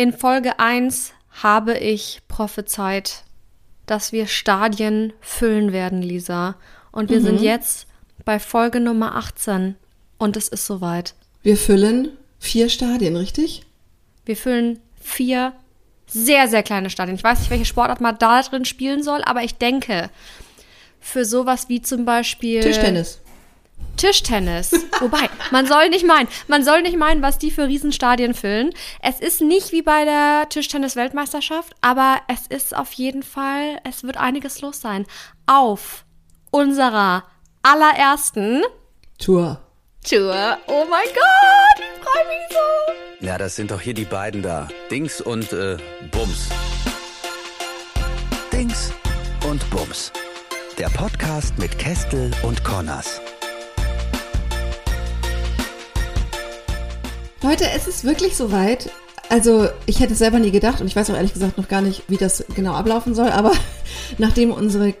In Folge 1 habe ich prophezeit, dass wir Stadien füllen werden, Lisa. Und wir mhm. sind jetzt bei Folge Nummer 18 und es ist soweit. Wir füllen vier Stadien, richtig? Wir füllen vier sehr, sehr kleine Stadien. Ich weiß nicht, welche Sportart man da drin spielen soll, aber ich denke, für sowas wie zum Beispiel. Tischtennis. Tischtennis. Wobei, man soll nicht meinen, man soll nicht meinen, was die für Riesenstadien füllen. Es ist nicht wie bei der Tischtennis-Weltmeisterschaft, aber es ist auf jeden Fall, es wird einiges los sein. Auf unserer allerersten Tour. Tour. Oh mein Gott, ich freue mich so. Ja, das sind doch hier die beiden da. Dings und äh, Bums. Dings und Bums. Der Podcast mit Kestel und Connors. Leute, es ist wirklich soweit. Also, ich hätte es selber nie gedacht und ich weiß auch ehrlich gesagt noch gar nicht, wie das genau ablaufen soll, aber nachdem unsere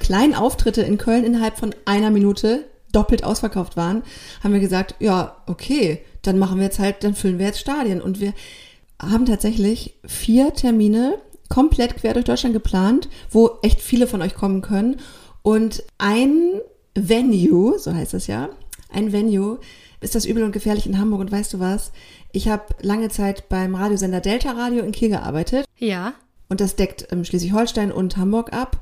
kleinen Auftritte in Köln innerhalb von einer Minute doppelt ausverkauft waren, haben wir gesagt, ja, okay, dann machen wir jetzt halt, dann füllen wir jetzt Stadien und wir haben tatsächlich vier Termine komplett quer durch Deutschland geplant, wo echt viele von euch kommen können und ein Venue, so heißt es ja, ein Venue ist das übel und gefährlich in Hamburg. Und weißt du was? Ich habe lange Zeit beim Radiosender Delta Radio in Kiel gearbeitet. Ja. Und das deckt ähm, Schleswig-Holstein und Hamburg ab.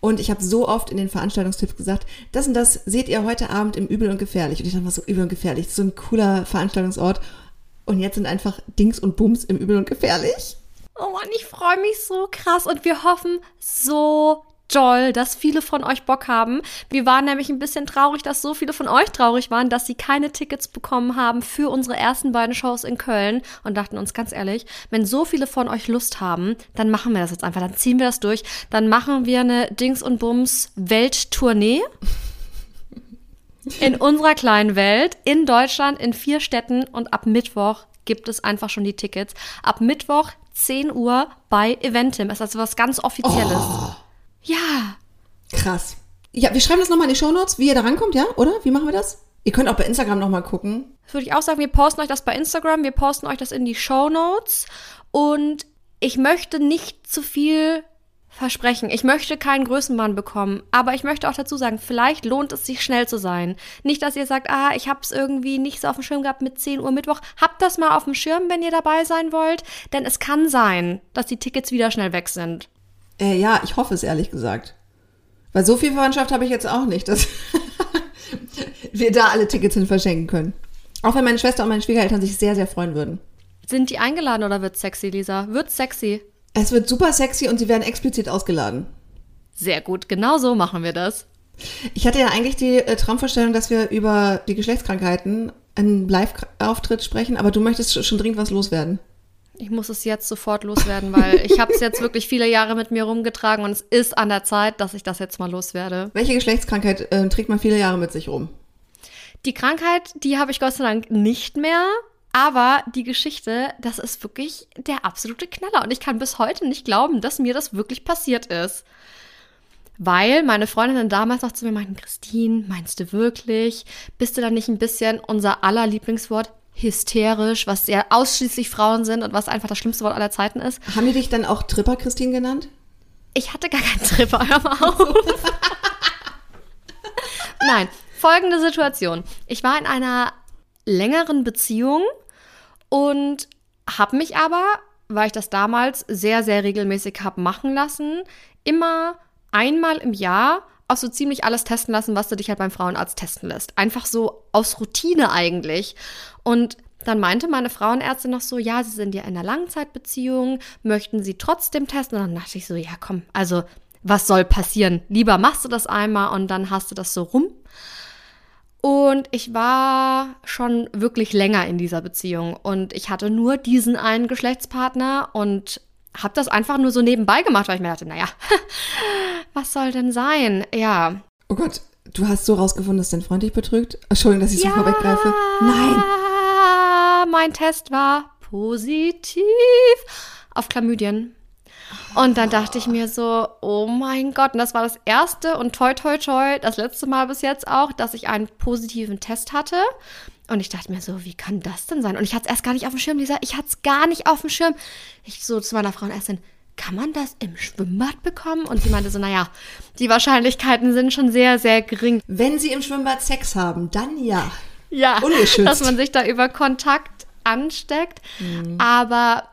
Und ich habe so oft in den Veranstaltungstipps gesagt, das und das seht ihr heute Abend im Übel und Gefährlich. Und ich dachte mal so, Übel und Gefährlich, so ein cooler Veranstaltungsort. Und jetzt sind einfach Dings und Bums im Übel und Gefährlich. Oh Mann, ich freue mich so krass und wir hoffen so doll, dass viele von euch Bock haben. Wir waren nämlich ein bisschen traurig, dass so viele von euch traurig waren, dass sie keine Tickets bekommen haben für unsere ersten beiden Shows in Köln und dachten uns ganz ehrlich, wenn so viele von euch Lust haben, dann machen wir das jetzt einfach, dann ziehen wir das durch, dann machen wir eine Dings und Bums Welttournee. In unserer kleinen Welt, in Deutschland, in vier Städten und ab Mittwoch gibt es einfach schon die Tickets. Ab Mittwoch 10 Uhr bei Eventim. Das ist also was ganz Offizielles. Oh. Ja. Krass. Ja, wir schreiben das nochmal in die Shownotes, wie ihr da rankommt, ja? Oder? Wie machen wir das? Ihr könnt auch bei Instagram nochmal gucken. Das würde ich auch sagen, wir posten euch das bei Instagram, wir posten euch das in die Shownotes. Und ich möchte nicht zu viel versprechen. Ich möchte keinen Größenwahn bekommen, aber ich möchte auch dazu sagen, vielleicht lohnt es sich schnell zu sein. Nicht, dass ihr sagt, ah, ich habe es irgendwie nicht so auf dem Schirm gehabt mit 10 Uhr Mittwoch. Habt das mal auf dem Schirm, wenn ihr dabei sein wollt, denn es kann sein, dass die Tickets wieder schnell weg sind. Äh, ja, ich hoffe es ehrlich gesagt. Weil so viel Verwandtschaft habe ich jetzt auch nicht, dass wir da alle Tickets hin verschenken können. Auch wenn meine Schwester und meine Schwiegereltern sich sehr, sehr freuen würden. Sind die eingeladen oder wird sexy, Lisa? Wird sexy. Es wird super sexy und sie werden explizit ausgeladen. Sehr gut, genau so machen wir das. Ich hatte ja eigentlich die äh, Traumvorstellung, dass wir über die Geschlechtskrankheiten einen Live-Auftritt sprechen, aber du möchtest schon dringend was loswerden. Ich muss es jetzt sofort loswerden, weil ich habe es jetzt wirklich viele Jahre mit mir rumgetragen und es ist an der Zeit, dass ich das jetzt mal loswerde. Welche Geschlechtskrankheit äh, trägt man viele Jahre mit sich rum? Die Krankheit, die habe ich Gott sei Dank nicht mehr. Aber die Geschichte, das ist wirklich der absolute Knaller. Und ich kann bis heute nicht glauben, dass mir das wirklich passiert ist. Weil meine Freundinnen damals noch zu mir meinten, Christine, meinst du wirklich? Bist du da nicht ein bisschen unser aller Lieblingswort hysterisch, was ja ausschließlich Frauen sind und was einfach das schlimmste Wort aller Zeiten ist. Haben die dich dann auch Tripper Christine genannt? Ich hatte gar keinen Tripper, hör mal auf. Nein, folgende Situation. Ich war in einer längeren Beziehung und habe mich aber, weil ich das damals sehr, sehr regelmäßig habe machen lassen, immer einmal im Jahr auch so ziemlich alles testen lassen, was du dich halt beim Frauenarzt testen lässt. Einfach so aus Routine eigentlich. Und dann meinte meine Frauenärztin noch so, ja, sie sind ja in einer Langzeitbeziehung, möchten sie trotzdem testen? Und dann dachte ich so, ja, komm, also was soll passieren? Lieber machst du das einmal und dann hast du das so rum. Und ich war schon wirklich länger in dieser Beziehung und ich hatte nur diesen einen Geschlechtspartner und habe das einfach nur so nebenbei gemacht, weil ich mir dachte, naja, was soll denn sein? Ja. Oh Gott, du hast so rausgefunden, dass dein Freund dich betrügt? Entschuldigung, dass ich ja, so vorweggreife. Nein. Mein Test war positiv auf Chlamydien. Und dann dachte ich mir so, oh mein Gott, und das war das erste und toi toi toi, das letzte Mal bis jetzt auch, dass ich einen positiven Test hatte. Und ich dachte mir so, wie kann das denn sein? Und ich hatte es erst gar nicht auf dem Schirm, Lisa. Ich hatte es gar nicht auf dem Schirm. Ich so zu meiner Frauenärztin, kann man das im Schwimmbad bekommen? Und sie meinte so, naja, die Wahrscheinlichkeiten sind schon sehr, sehr gering. Wenn sie im Schwimmbad Sex haben, dann ja. Ja, Ungeschützt. dass man sich da über Kontakt ansteckt. Aber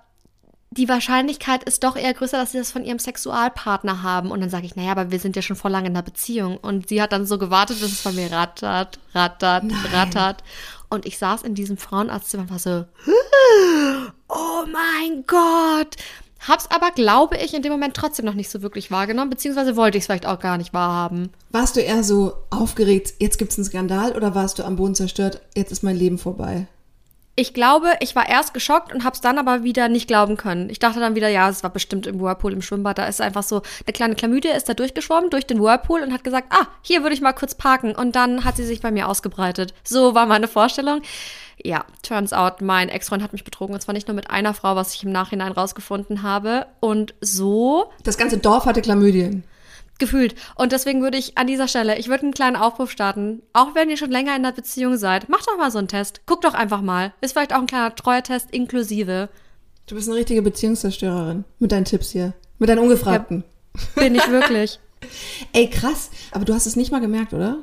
die Wahrscheinlichkeit ist doch eher größer, dass sie das von ihrem Sexualpartner haben. Und dann sage ich, naja, aber wir sind ja schon vor lange in einer Beziehung. Und sie hat dann so gewartet, bis es von mir rattert, rattert, rattert. Und ich saß in diesem Frauenarztzimmer und war so, oh mein Gott. Hab's aber, glaube ich, in dem Moment trotzdem noch nicht so wirklich wahrgenommen, beziehungsweise wollte ich es vielleicht auch gar nicht wahrhaben. Warst du eher so aufgeregt, jetzt gibt's einen Skandal oder warst du am Boden zerstört, jetzt ist mein Leben vorbei? Ich glaube, ich war erst geschockt und hab's dann aber wieder nicht glauben können. Ich dachte dann wieder, ja, es war bestimmt im Whirlpool im Schwimmbad. Da ist einfach so, eine kleine Chlamydie ist da durchgeschwommen durch den Whirlpool und hat gesagt, ah, hier würde ich mal kurz parken. Und dann hat sie sich bei mir ausgebreitet. So war meine Vorstellung. Ja, turns out, mein Ex-Freund hat mich betrogen. Und zwar nicht nur mit einer Frau, was ich im Nachhinein rausgefunden habe. Und so Das ganze Dorf hatte Chlamydien. gefühlt. Und deswegen würde ich an dieser Stelle, ich würde einen kleinen Aufruf starten. Auch wenn ihr schon länger in einer Beziehung seid, macht doch mal so einen Test. Guckt doch einfach mal. Ist vielleicht auch ein kleiner Treuetest inklusive. Du bist eine richtige Beziehungszerstörerin mit deinen Tipps hier. Mit deinen Ungefragten. Bin ich wirklich. Ey, krass. Aber du hast es nicht mal gemerkt, oder?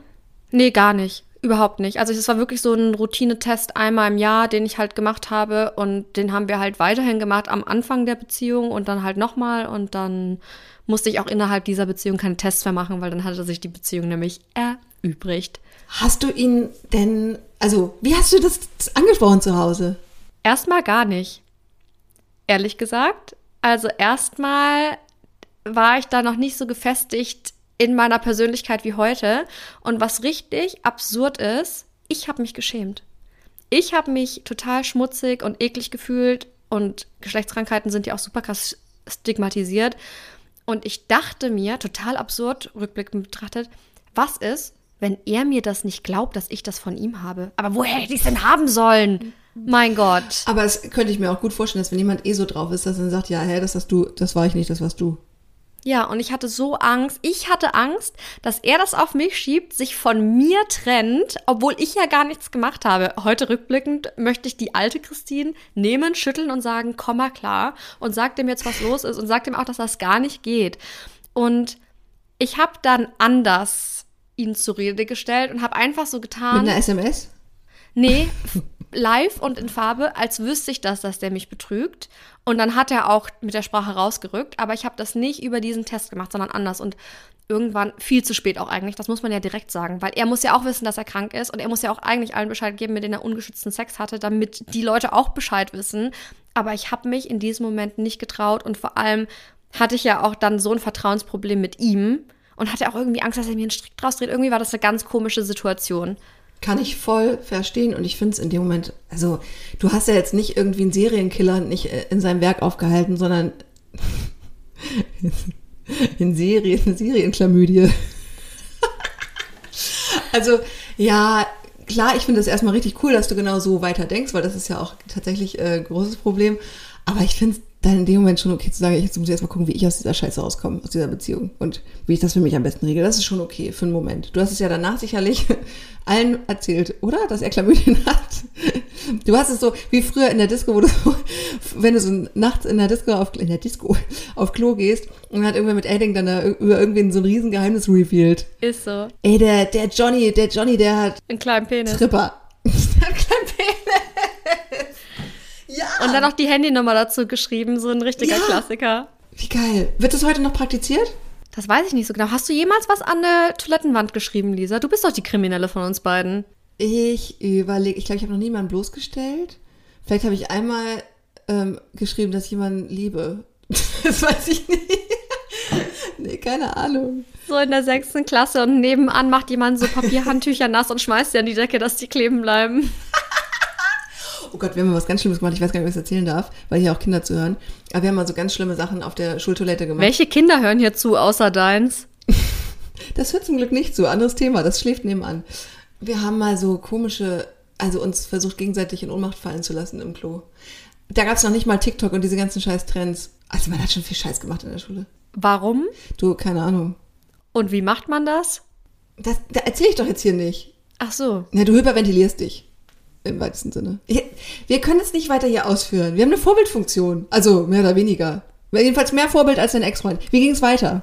Nee, gar nicht. Überhaupt nicht. Also es war wirklich so ein Routinetest einmal im Jahr, den ich halt gemacht habe und den haben wir halt weiterhin gemacht am Anfang der Beziehung und dann halt nochmal und dann musste ich auch innerhalb dieser Beziehung keine Tests mehr machen, weil dann hatte sich die Beziehung nämlich erübrigt. Hast du ihn denn, also, wie hast du das angesprochen zu Hause? Erstmal gar nicht. Ehrlich gesagt. Also erstmal war ich da noch nicht so gefestigt in meiner Persönlichkeit wie heute. Und was richtig absurd ist, ich habe mich geschämt. Ich habe mich total schmutzig und eklig gefühlt und Geschlechtskrankheiten sind ja auch super krass stigmatisiert. Und ich dachte mir, total absurd, rückblickend betrachtet, was ist, wenn er mir das nicht glaubt, dass ich das von ihm habe? Aber woher hätte ich es denn haben sollen? Mein Gott. Aber es könnte ich mir auch gut vorstellen, dass wenn jemand eh so drauf ist, dass er dann sagt, ja, hä, das hast du, das war ich nicht, das warst du. Ja, und ich hatte so Angst. Ich hatte Angst, dass er das auf mich schiebt, sich von mir trennt, obwohl ich ja gar nichts gemacht habe. Heute rückblickend möchte ich die alte Christine nehmen, schütteln und sagen, komm mal klar und sag dem jetzt, was los ist und sag dem auch, dass das gar nicht geht. Und ich habe dann anders ihn zur Rede gestellt und habe einfach so getan. Mit einer SMS? Nee, live und in Farbe, als wüsste ich das, dass der mich betrügt. Und dann hat er auch mit der Sprache rausgerückt, aber ich habe das nicht über diesen Test gemacht, sondern anders. Und irgendwann viel zu spät auch eigentlich, das muss man ja direkt sagen, weil er muss ja auch wissen, dass er krank ist und er muss ja auch eigentlich allen Bescheid geben, mit denen er ungeschützten Sex hatte, damit die Leute auch Bescheid wissen. Aber ich habe mich in diesem Moment nicht getraut und vor allem hatte ich ja auch dann so ein Vertrauensproblem mit ihm und hatte auch irgendwie Angst, dass er mir einen Strick draus dreht. Irgendwie war das eine ganz komische Situation. Kann ich voll verstehen und ich finde es in dem Moment, also du hast ja jetzt nicht irgendwie einen Serienkiller nicht äh, in seinem Werk aufgehalten, sondern in Serien, Serienklamydie. also ja, klar, ich finde es erstmal richtig cool, dass du genau so weiter denkst, weil das ist ja auch tatsächlich äh, ein großes Problem. Aber ich finde es dann in dem Moment schon okay zu sagen, jetzt muss ich erstmal gucken, wie ich aus dieser Scheiße rauskomme, aus dieser Beziehung und wie ich das für mich am besten regle. Das ist schon okay für einen Moment. Du hast es ja danach sicherlich allen erzählt, oder? Dass er Chlamydien hat. Du hast es so wie früher in der Disco, wo du, so, wenn du so nachts in der Disco auf, in der Disco auf Klo gehst und hat irgendwer mit Edding dann da über irgendwen so ein Riesengeheimnis revealed. Ist so. Ey, der, der Johnny, der Johnny, der hat Einen kleinen Penis. Tripper. der hat kein Penis. Und dann noch die Handynummer dazu geschrieben, so ein richtiger Ja. Klassiker. Wie geil. Wird das heute noch praktiziert? Das weiß ich nicht so genau. Hast du jemals was an der Toilettenwand geschrieben, Lisa? Du bist doch die Kriminelle von uns beiden. Ich überlege, ich glaube, ich habe noch niemanden bloßgestellt. Vielleicht habe ich einmal ähm, geschrieben, dass ich jemanden liebe. Das weiß ich nicht. nee, keine Ahnung. So in der sechsten Klasse und nebenan macht jemand so Papierhandtücher nass und schmeißt sie an die Decke, dass die kleben bleiben. Oh Gott, wir haben mal was ganz Schlimmes gemacht. Ich weiß gar nicht, ob ich es erzählen darf, weil hier auch Kinder zuhören. Aber wir haben mal so ganz schlimme Sachen auf der Schultoilette gemacht. Welche Kinder hören hier zu, außer deins? Das hört zum Glück nicht zu. Anderes Thema. Das schläft nebenan. Wir haben mal so komische, also uns versucht gegenseitig in Ohnmacht fallen zu lassen im Klo. Da gab es noch nicht mal TikTok und diese ganzen scheiß Trends. Also man hat schon viel Scheiß gemacht in der Schule. Warum? Du, keine Ahnung. Und wie macht man das? Das, da erzähle ich doch jetzt hier nicht. Ach so. Ja, du hyperventilierst dich. Im weitesten Sinne. Wir können es nicht weiter hier ausführen. Wir haben eine Vorbildfunktion. Also mehr oder weniger. Jedenfalls mehr Vorbild als dein Ex-Freund. Wie ging es weiter?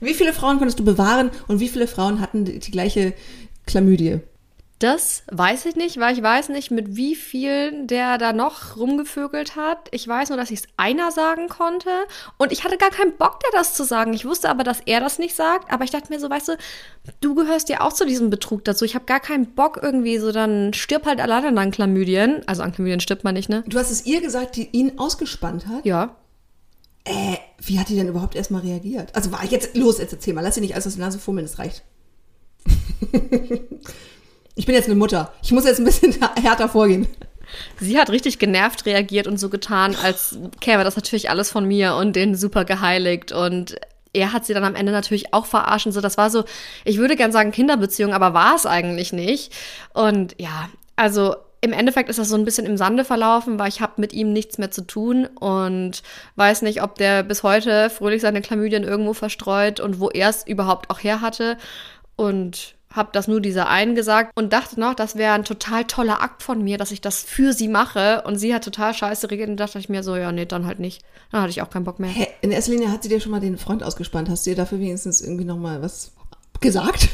Wie viele Frauen konntest du bewahren und wie viele Frauen hatten die, die gleiche Chlamydie? Das weiß ich nicht, weil ich weiß nicht, mit wie vielen der da noch rumgevögelt hat. Ich weiß nur, dass ich es einer sagen konnte. Und ich hatte gar keinen Bock, der das zu sagen. Ich wusste aber, dass er das nicht sagt. Aber ich dachte mir so, weißt du, du gehörst ja auch zu diesem Betrug dazu. Ich habe gar keinen Bock irgendwie so, dann stirb halt alleine an Chlamydien. Also an Chlamydien stirbt man nicht, ne? Du hast es ihr gesagt, die ihn ausgespannt hat? Ja. Äh, wie hat die denn überhaupt erstmal reagiert? Also war jetzt, los, jetzt erzähl mal. Lass sie nicht alles aus der Nase fummeln, das reicht. Ich bin jetzt eine Mutter. Ich muss jetzt ein bisschen härter vorgehen. Sie hat richtig genervt reagiert und so getan, als käme das natürlich alles von mir und den super geheiligt. Und er hat sie dann am Ende natürlich auch verarschen. So, das war so, ich würde gern sagen Kinderbeziehung, aber war es eigentlich nicht. Und ja, also im Endeffekt ist das so ein bisschen im Sande verlaufen, weil ich habe mit ihm nichts mehr zu tun und weiß nicht, ob der bis heute fröhlich seine Chlamydien irgendwo verstreut und wo er es überhaupt auch her hatte. Und habe das nur dieser einen gesagt und dachte noch, das wäre ein total toller Akt von mir, dass ich das für sie mache. Und sie hat total scheiße reagiert und dachte ich mir so, ja, nee, dann halt nicht. Dann hatte ich auch keinen Bock mehr. Hä, in erster Linie hat sie dir schon mal den Freund ausgespannt. Hast du ihr dafür wenigstens irgendwie noch mal was gesagt?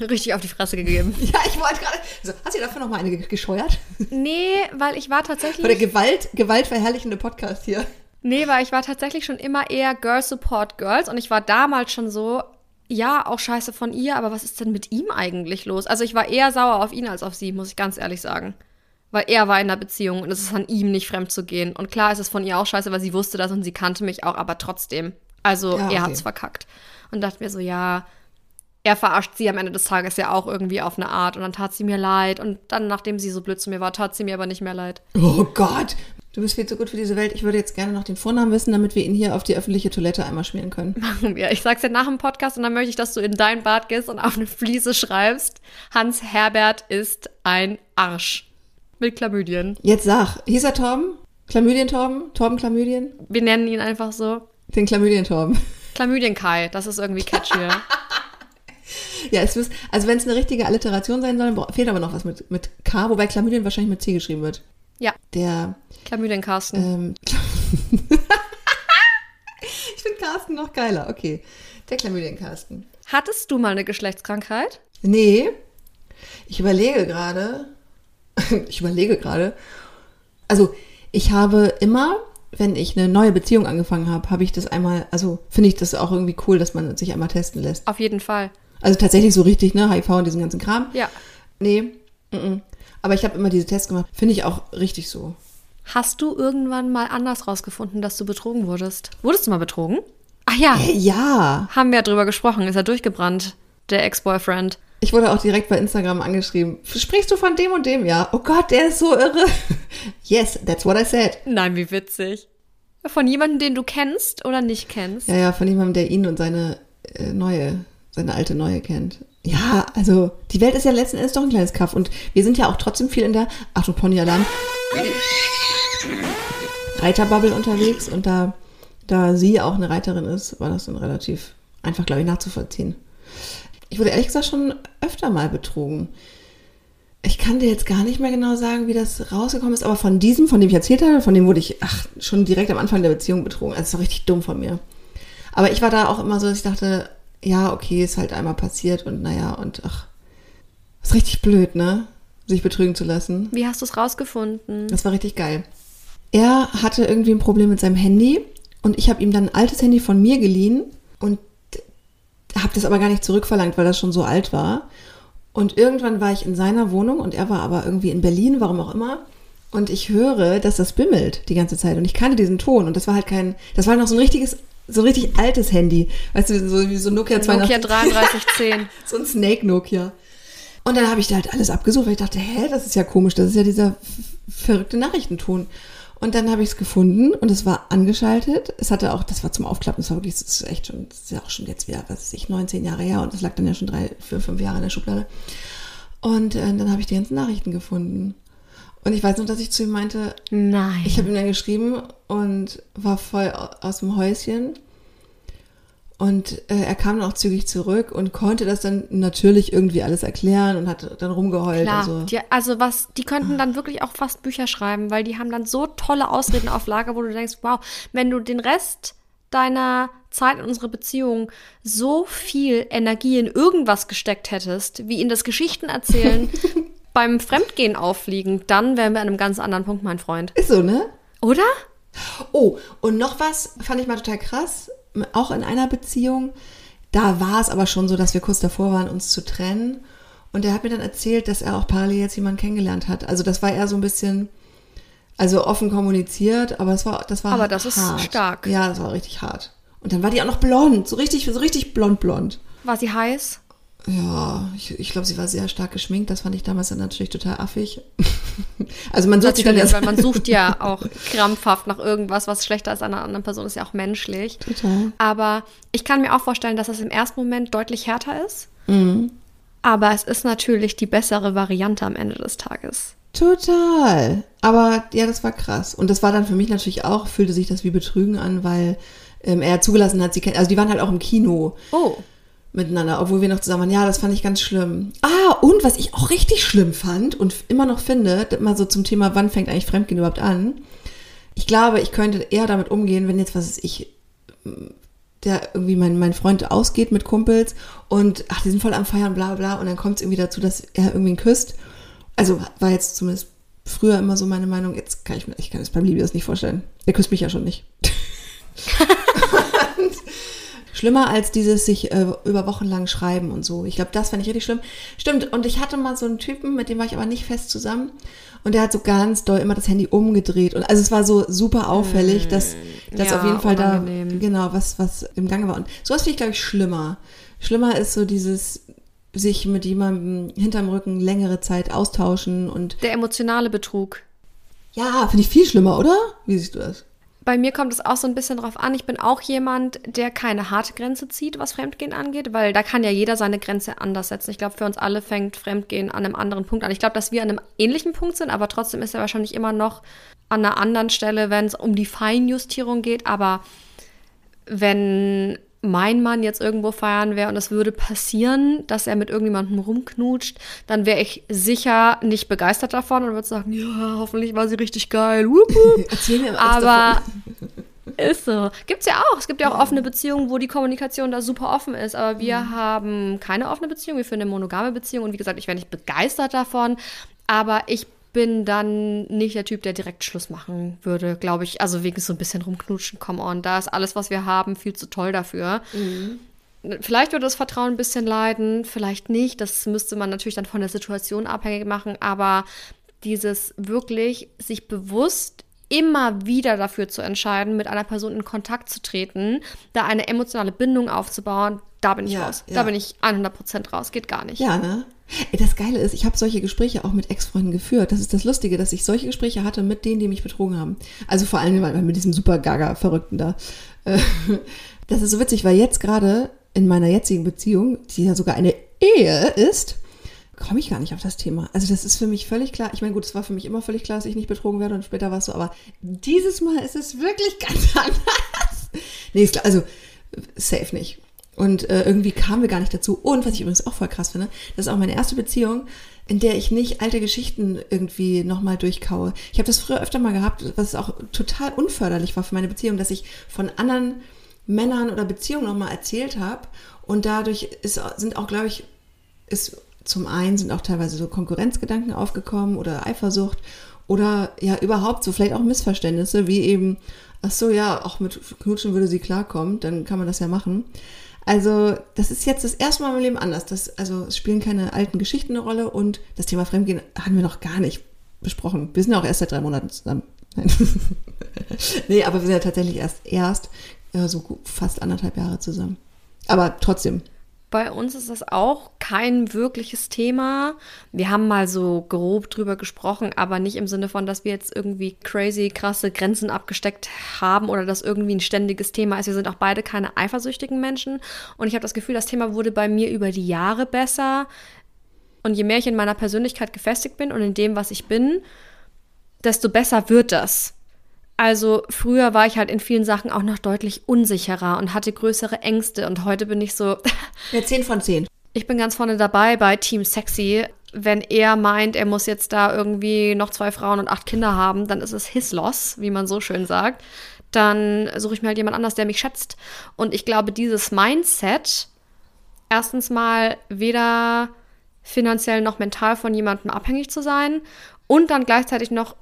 Richtig auf die Fresse gegeben. Ja, ich wollte gerade. Also, hast du dafür noch mal eine gescheuert? Nee, weil ich war tatsächlich. Oder Gewalt, gewaltverherrlichende Podcast hier. Nee, weil ich war tatsächlich schon immer eher Girl Support Girls und ich war damals schon so, ja, auch scheiße von ihr, aber was ist denn mit ihm eigentlich los? Also ich war eher sauer auf ihn als auf sie, muss ich ganz ehrlich sagen. Weil er war in einer Beziehung und es ist an ihm nicht fremd zu gehen. Und klar ist es von ihr auch scheiße, weil sie wusste das und sie kannte mich auch, aber trotzdem. Also Ja, okay. er hat's verkackt. Und dachte mir so, ja, er verarscht sie am Ende des Tages ja auch irgendwie auf eine Art. Und dann tat sie mir leid. Und dann, nachdem sie so blöd zu mir war, tat sie mir aber nicht mehr leid. Oh Gott. Du bist viel zu gut für diese Welt. Ich würde jetzt gerne noch den Vornamen wissen, damit wir ihn hier auf die öffentliche Toilette einmal schmieren können. Machen wir. Ich sag's dir nach dem Podcast und dann möchte ich, dass du in dein Bad gehst und auf eine Fliese schreibst. Hans Herbert ist ein Arsch. Mit Chlamydien. Jetzt sag, hieß er Torben? Chlamydien Torben? Torben Chlamydien? Wir nennen ihn einfach so. Den Chlamydien Torben. Chlamydien Kai, das ist irgendwie catchier. Ja, es ist, also wenn es eine richtige Alliteration sein soll, fehlt aber noch was mit, mit K, wobei Chlamydien wahrscheinlich mit C geschrieben wird. Ja, Der, Chlamydien Carsten. ähm, ich finde Carsten noch geiler, okay. Der Chlamydien Carsten. Hattest du mal eine Geschlechtskrankheit? Nee, ich überlege gerade, ich überlege gerade, also ich habe immer, wenn ich eine neue Beziehung angefangen habe, habe ich das einmal, also finde ich das auch irgendwie cool, dass man sich einmal testen lässt. Auf jeden Fall. Also tatsächlich so richtig, ne, HIV und diesen ganzen Kram. Ja. Nee, mm -mm. Aber ich habe immer diese Tests gemacht. Finde ich auch richtig so. Hast du irgendwann mal anders rausgefunden, dass du betrogen wurdest? Wurdest du mal betrogen? Ach ja, ja, haben wir ja drüber gesprochen. Ist ja durchgebrannt, der Ex-Boyfriend. ich wurde auch direkt bei Instagram angeschrieben. Sprichst du von dem und dem? Ja. Oh Gott, der ist so irre. yes, that's what I said. Nein, wie witzig. Von jemandem, den du kennst oder nicht kennst? Ja, ja, von jemandem, der ihn und seine äh, neue, seine alte neue kennt. Ja, also die Welt ist ja letzten Endes doch ein kleines Kaff und wir sind ja auch trotzdem viel in der, Achtung, Ponyalarm, Reiterbubble unterwegs und da, da sie auch eine Reiterin ist, war das dann relativ einfach, glaube ich, nachzuvollziehen. Ich wurde ehrlich gesagt schon öfter mal betrogen. Ich kann dir jetzt gar nicht mehr genau sagen, wie das rausgekommen ist, aber von diesem, von dem ich erzählt habe, von dem wurde ich ach, schon direkt am Anfang der Beziehung betrogen. Also das ist doch richtig dumm von mir. Aber ich war da auch immer so, dass ich dachte, ja, okay, ist halt einmal passiert und naja, und ach, ist richtig blöd, ne? Sich betrügen zu lassen. Wie hast du es rausgefunden? Das war richtig geil. Er hatte irgendwie ein Problem mit seinem Handy und ich habe ihm dann ein altes Handy von mir geliehen und habe das aber gar nicht zurückverlangt, weil das schon so alt war. Und irgendwann war ich in seiner Wohnung und er war aber irgendwie in Berlin, warum auch immer. Und ich höre, dass das bimmelt die ganze Zeit. Und ich kannte diesen Ton. Und das war halt kein, das war noch so ein richtiges, so ein richtig altes Handy. Weißt du, so wie so Nokia Nokia 82. 3310. so ein Snake Nokia. Und dann habe ich da halt alles abgesucht, weil ich dachte, hä, das ist ja komisch, das ist ja dieser verrückte Nachrichtenton. Und dann habe ich es gefunden und es war angeschaltet. Es hatte auch, das war zum Aufklappen, das war wirklich, das ist echt schon, das ist ja auch schon jetzt wieder, was weiß ich, 19 Jahre her und das lag dann ja schon drei, vier, fünf Jahre in der Schublade. Und äh, dann habe ich die ganzen Nachrichten gefunden. Und ich weiß noch, dass ich zu ihm meinte, Nein. ich habe ihm dann geschrieben und war voll au- aus dem Häuschen. Und äh, er kam dann auch zügig zurück und konnte das dann natürlich irgendwie alles erklären und hat dann rumgeheult Klar, so. die, also was, die könnten dann wirklich auch fast Bücher schreiben, weil die haben dann so tolle Ausreden auf Lager, wo du denkst, wow, wenn du den Rest deiner Zeit in unsere Beziehung so viel Energie in irgendwas gesteckt hättest, wie in das Geschichten erzählen, beim Fremdgehen auffliegen, dann wären wir an einem ganz anderen Punkt, mein Freund. Ist so, ne? Oder? Oh, und noch was fand ich mal total krass, auch in einer Beziehung. Da war es aber schon so, dass wir kurz davor waren, uns zu trennen. Und er hat mir dann erzählt, dass er auch parallel jetzt jemanden kennengelernt hat. Also das war eher so ein bisschen, also offen kommuniziert, aber es war, das war Aber das ist hart. stark. Ja, das war richtig hart. Und dann war die auch noch blond, so richtig, so richtig blond blond. War sie heiß? Ja, ich, ich glaube, sie war sehr stark geschminkt. Das fand ich damals dann natürlich total affig. also man sucht sich dann erst weil man sucht ja auch krampfhaft nach irgendwas, was schlechter als einer anderen Person ist ja auch menschlich. Total. Aber ich kann mir auch vorstellen, dass das im ersten Moment deutlich härter ist. Mhm. Aber es ist natürlich die bessere Variante am Ende des Tages. Total. Aber ja, das war krass. Und das war dann für mich natürlich auch, fühlte sich das wie Betrügen an, weil ähm, er zugelassen hat, sie kennen. Also die waren halt auch im Kino Oh. Miteinander, obwohl wir noch zusammen waren. Ja, das fand ich ganz schlimm. Ah, und was ich auch richtig schlimm fand und immer noch finde, mal so zum Thema, wann fängt eigentlich Fremdgehen überhaupt an? Ich glaube, ich könnte eher damit umgehen, wenn jetzt, was ist ich, der irgendwie mein, mein Freund ausgeht mit Kumpels und ach, die sind voll am Feiern, bla bla, und dann kommt es irgendwie dazu, dass er irgendwie küsst. Also war jetzt zumindest früher immer so meine Meinung, jetzt kann ich mir, ich kann es beim Libius nicht vorstellen. Er küsst mich ja schon nicht. schlimmer als dieses sich äh, über Wochen lang schreiben und so. Ich glaube, das fand ich richtig schlimm. Stimmt, und ich hatte mal so einen Typen, mit dem war ich aber nicht fest zusammen. Und der hat so ganz doll immer das Handy umgedreht. Und also es war so super auffällig, dass das Mm, Ja, auf jeden Fall unangenehm. da, genau, was, was im Gange war. Und sowas finde ich, glaube ich, schlimmer. Schlimmer ist so dieses sich mit jemandem hinterm Rücken längere Zeit austauschen und Der emotionale Betrug. ja, finde ich viel schlimmer, oder? Wie siehst du das? Bei mir kommt es auch so ein bisschen drauf an. Ich bin auch jemand, der keine harte Grenze zieht, was Fremdgehen angeht, weil da kann ja jeder seine Grenze anders setzen. Ich glaube, für uns alle fängt Fremdgehen an einem anderen Punkt an. Ich glaube, dass wir an einem ähnlichen Punkt sind, aber trotzdem ist er wahrscheinlich immer noch an einer anderen Stelle, wenn es um die Feinjustierung geht. Aber wenn mein Mann jetzt irgendwo feiern wäre und es würde passieren, dass er mit irgendjemandem rumknutscht, dann wäre ich sicher nicht begeistert davon und würde sagen, ja, hoffentlich war sie richtig geil. Wup, wup. Erzähl mir was Aber ist so. Gibt's ja auch. Es gibt ja auch offene Beziehungen, wo die Kommunikation da super offen ist. Aber wir Mhm. haben keine offene Beziehung. Wir führen eine monogame Beziehung. Und wie gesagt, ich wäre nicht begeistert davon. Aber ich bin dann nicht der Typ, der direkt Schluss machen würde, glaube ich. Also wegen so ein bisschen rumknutschen, come on. Da ist alles, was wir haben, viel zu toll dafür. Vielleicht würde das Vertrauen ein bisschen leiden, vielleicht nicht. Das müsste man natürlich dann von der Situation abhängig machen. Aber dieses wirklich sich bewusst immer wieder dafür zu entscheiden, mit einer Person in Kontakt zu treten, da eine emotionale Bindung aufzubauen, da bin ich Ja, raus. ja. Da bin ich 100% raus. Geht gar nicht. Ja, ne? Das Geile ist, ich habe solche Gespräche auch mit Ex-Freunden geführt. Das ist das Lustige, dass ich solche Gespräche hatte mit denen, die mich betrogen haben. Also vor allem mit diesem super Gaga-Verrückten da. Äh, Das ist so witzig, weil jetzt gerade in meiner jetzigen Beziehung, die ja sogar eine Ehe ist, komme ich gar nicht auf das Thema. Also das ist für mich völlig klar. Ich meine, gut, es war für mich immer völlig klar, dass ich nicht betrogen werde und später war es so, aber dieses Mal ist es wirklich ganz anders. Nee, ist klar, also safe nicht. Und äh, irgendwie kamen wir gar nicht dazu. Und was ich übrigens auch voll krass finde, das ist auch meine erste Beziehung, in der ich nicht alte Geschichten irgendwie nochmal durchkaue. Ich habe das früher öfter mal gehabt, was auch total unförderlich war für meine Beziehung, dass ich von anderen Männern oder Beziehungen nochmal erzählt habe. Und dadurch ist, sind auch, glaube ich, ist zum einen sind auch teilweise so Konkurrenzgedanken aufgekommen oder Eifersucht oder ja überhaupt so vielleicht auch Missverständnisse, wie eben, ach so, ja, auch mit Knutschen würde sie klarkommen, dann kann man das ja machen. Also, das ist jetzt das erste Mal im Leben anders. Das, also, es spielen keine alten Geschichten eine Rolle und das Thema Fremdgehen hatten wir noch gar nicht besprochen. Wir sind ja auch erst seit drei Monaten zusammen. Nein. nee, aber wir sind ja tatsächlich erst, erst äh, so fast anderthalb Jahre zusammen. Aber trotzdem, Bei uns ist das auch kein wirkliches Thema. Wir haben mal so grob drüber gesprochen, aber nicht im Sinne von, dass wir jetzt irgendwie crazy krasse Grenzen abgesteckt haben oder das irgendwie ein ständiges Thema ist. Wir sind auch beide keine eifersüchtigen Menschen und ich habe das Gefühl, das Thema wurde bei mir über die Jahre besser. Und je mehr ich in meiner Persönlichkeit gefestigt bin und in dem, was ich bin, desto besser wird das. Also früher war ich halt in vielen Sachen auch noch deutlich unsicherer und hatte größere Ängste und heute bin ich so, Ja, 10 von 10. ich bin ganz vorne dabei bei Team Sexy. Wenn er meint, er muss jetzt da irgendwie noch zwei Frauen und acht Kinder haben, dann ist es his loss, wie man so schön sagt. Dann suche ich mir halt jemand anders, der mich schätzt. Und ich glaube, dieses Mindset, erstens mal weder finanziell noch mental von jemandem abhängig zu sein und dann gleichzeitig noch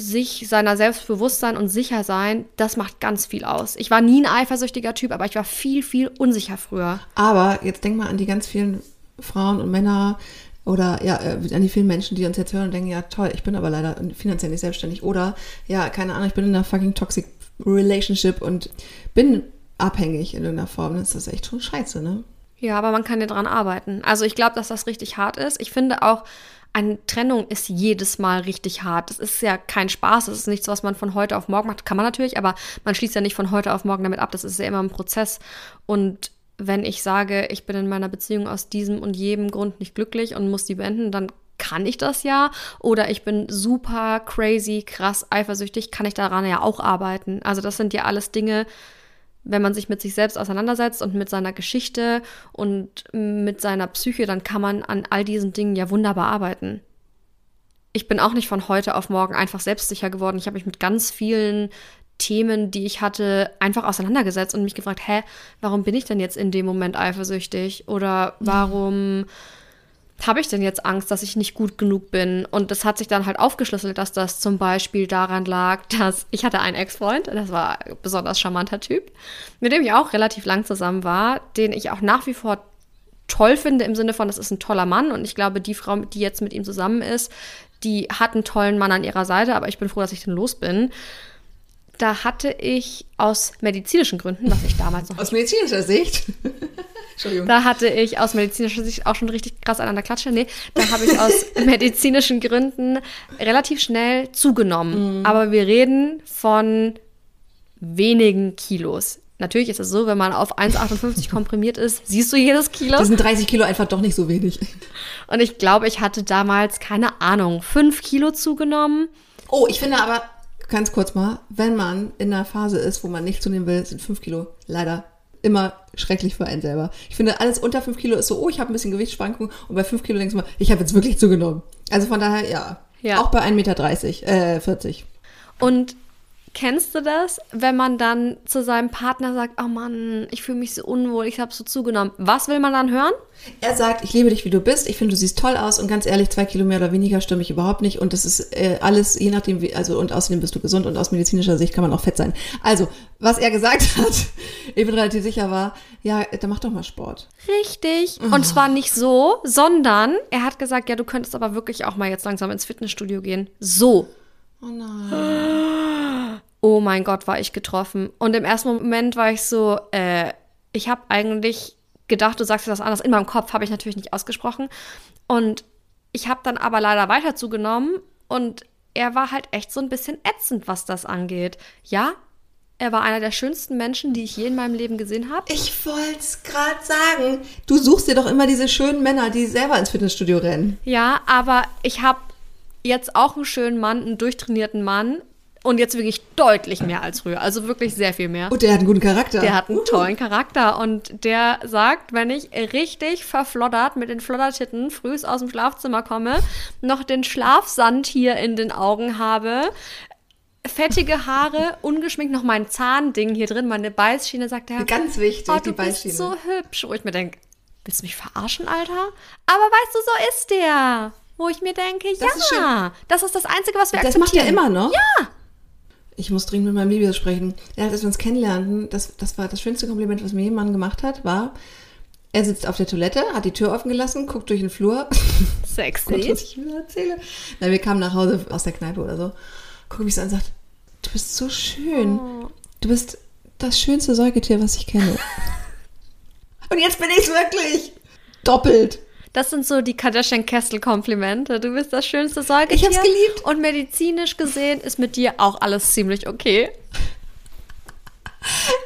sich seiner Selbstbewusstsein und sicher sein, das macht ganz viel aus. Ich war nie ein eifersüchtiger Typ, aber ich war viel, viel unsicher früher. Aber jetzt denk mal an die ganz vielen Frauen und Männer oder ja, äh, an die vielen Menschen, die uns jetzt hören und denken, ja toll, ich bin aber leider finanziell nicht selbstständig. Oder ja, keine Ahnung, ich bin in einer fucking toxic relationship und bin abhängig in irgendeiner Form. Dann ist das echt schon scheiße, ne? Ja, aber man kann ja dran arbeiten. Also ich glaube, dass das richtig hart ist. Ich finde auch, eine Trennung ist jedes Mal richtig hart. Das ist ja kein Spaß. Das ist nichts, was man von heute auf morgen macht. Kann man natürlich, aber man schließt ja nicht von heute auf morgen damit ab. Das ist ja immer ein Prozess. Und wenn ich sage, ich bin in meiner Beziehung aus diesem und jedem Grund nicht glücklich und muss die beenden, dann kann ich das ja. Oder ich bin super crazy, krass eifersüchtig, kann ich daran ja auch arbeiten. Also das sind ja alles Dinge, wenn man sich mit sich selbst auseinandersetzt und mit seiner Geschichte und mit seiner Psyche, dann kann man an all diesen Dingen ja wunderbar arbeiten. Ich bin auch nicht von heute auf morgen einfach selbstsicher geworden. Ich habe mich mit ganz vielen Themen, die ich hatte, einfach auseinandergesetzt und mich gefragt, hä, warum bin ich denn jetzt in dem Moment eifersüchtig? Oder warum habe ich denn jetzt Angst, dass ich nicht gut genug bin? Und das hat sich dann halt aufgeschlüsselt, dass das zum Beispiel daran lag, dass ich hatte einen Ex-Freund, das war ein besonders charmanter Typ, mit dem ich auch relativ lang zusammen war, den ich auch nach wie vor toll finde im Sinne von, das ist ein toller Mann und ich glaube, die Frau, die jetzt mit ihm zusammen ist, die hat einen tollen Mann an ihrer Seite, aber ich bin froh, dass ich den los bin. Da hatte ich aus medizinischen Gründen, was ich damals noch Aus medizinischer Sicht. Entschuldigung. Da hatte ich aus medizinischer Sicht auch schon richtig krass an der Klatsche. Nee, da habe ich aus medizinischen Gründen relativ schnell zugenommen. Aber wir reden von wenigen Kilos. Natürlich ist es so, wenn man auf 1,58 komprimiert ist, siehst du jedes Kilo. Das sind 30 Kilo einfach doch nicht so wenig. Und ich glaube, ich hatte damals, keine Ahnung, 5 Kilo zugenommen. Oh, ich finde aber, ganz kurz mal, wenn man in einer Phase ist, wo man nicht zunehmen will, sind 5 Kilo leider immer schrecklich für einen selber. Ich finde, alles unter 5 Kilo ist so, oh, ich habe ein bisschen Gewichtsschwankungen und bei 5 Kilo denkst du mal, ich habe jetzt wirklich zugenommen. Also von daher, ja. Ja. Auch bei 1,30 Meter, äh, 40. Und kennst du das, wenn man dann zu seinem Partner sagt, oh Mann, ich fühle mich so unwohl, ich habe so zugenommen. Was will man dann hören? Er sagt, ich liebe dich, wie du bist. Ich finde, du siehst toll aus und ganz ehrlich, zwei Kilo mehr oder weniger stimme ich überhaupt nicht. Und das ist äh, alles, je nachdem, wie, also und außerdem bist du gesund und aus medizinischer Sicht kann man auch fett sein. Also, was er gesagt hat, ich bin relativ sicher war, ja, dann mach doch mal Sport. Richtig. Und zwar nicht so, sondern er hat gesagt, ja, du könntest aber wirklich auch mal jetzt langsam ins Fitnessstudio gehen. So. Oh nein. Oh mein Gott, war ich getroffen. Und im ersten Moment war ich so, äh, ich habe eigentlich gedacht, du sagst das anders. In meinem Kopf habe ich natürlich nicht ausgesprochen. Und ich habe dann aber leider weiter zugenommen und er war halt echt so ein bisschen ätzend, was das angeht. Ja, er war einer der schönsten Menschen, die ich je in meinem Leben gesehen habe. Ich wollte es gerade sagen. Du suchst dir doch immer diese schönen Männer, die selber ins Fitnessstudio rennen. Ja, aber ich habe jetzt auch einen schönen Mann, einen durchtrainierten Mann und jetzt wirklich deutlich mehr als früher. Also wirklich sehr viel mehr. Und der hat einen guten Charakter. Der hat einen tollen Charakter und der sagt, wenn ich richtig verfloddert mit den Floddertitten frühs aus dem Schlafzimmer komme, noch den Schlafsand hier in den Augen habe, fettige Haare, ungeschminkt, noch mein Zahnding hier drin, meine Beißschiene, sagt er. Ganz wichtig, oh, die du bist Beißschiene. so hübsch. Wo ich mir denke, willst du mich verarschen, Alter? Aber weißt du, so ist der. Wo ich mir denke, Das ist ja, das ist das Einzige, was wir Das macht er akzeptieren. immer noch? Ja. Ich muss dringend mit meinem Liebes sprechen. Ja, als wir uns kennenlernten, das, das war das schönste Kompliment, was mir jemand gemacht hat, war, er sitzt auf der Toilette, hat die Tür offen gelassen, guckt durch den Flur. Gott, Sexy. was ich wieder erzähle. Na, wir kamen nach Hause aus der Kneipe oder so. Guck mich so an und sagt, du bist so schön. Du bist das schönste Säugetier, was ich kenne. und jetzt bin ich wirklich. Doppelt. Das sind so die Kardashian-Kessel-Komplimente. Du bist das schönste Säugetier. Ich hab's geliebt. Und medizinisch gesehen ist mit dir auch alles ziemlich okay.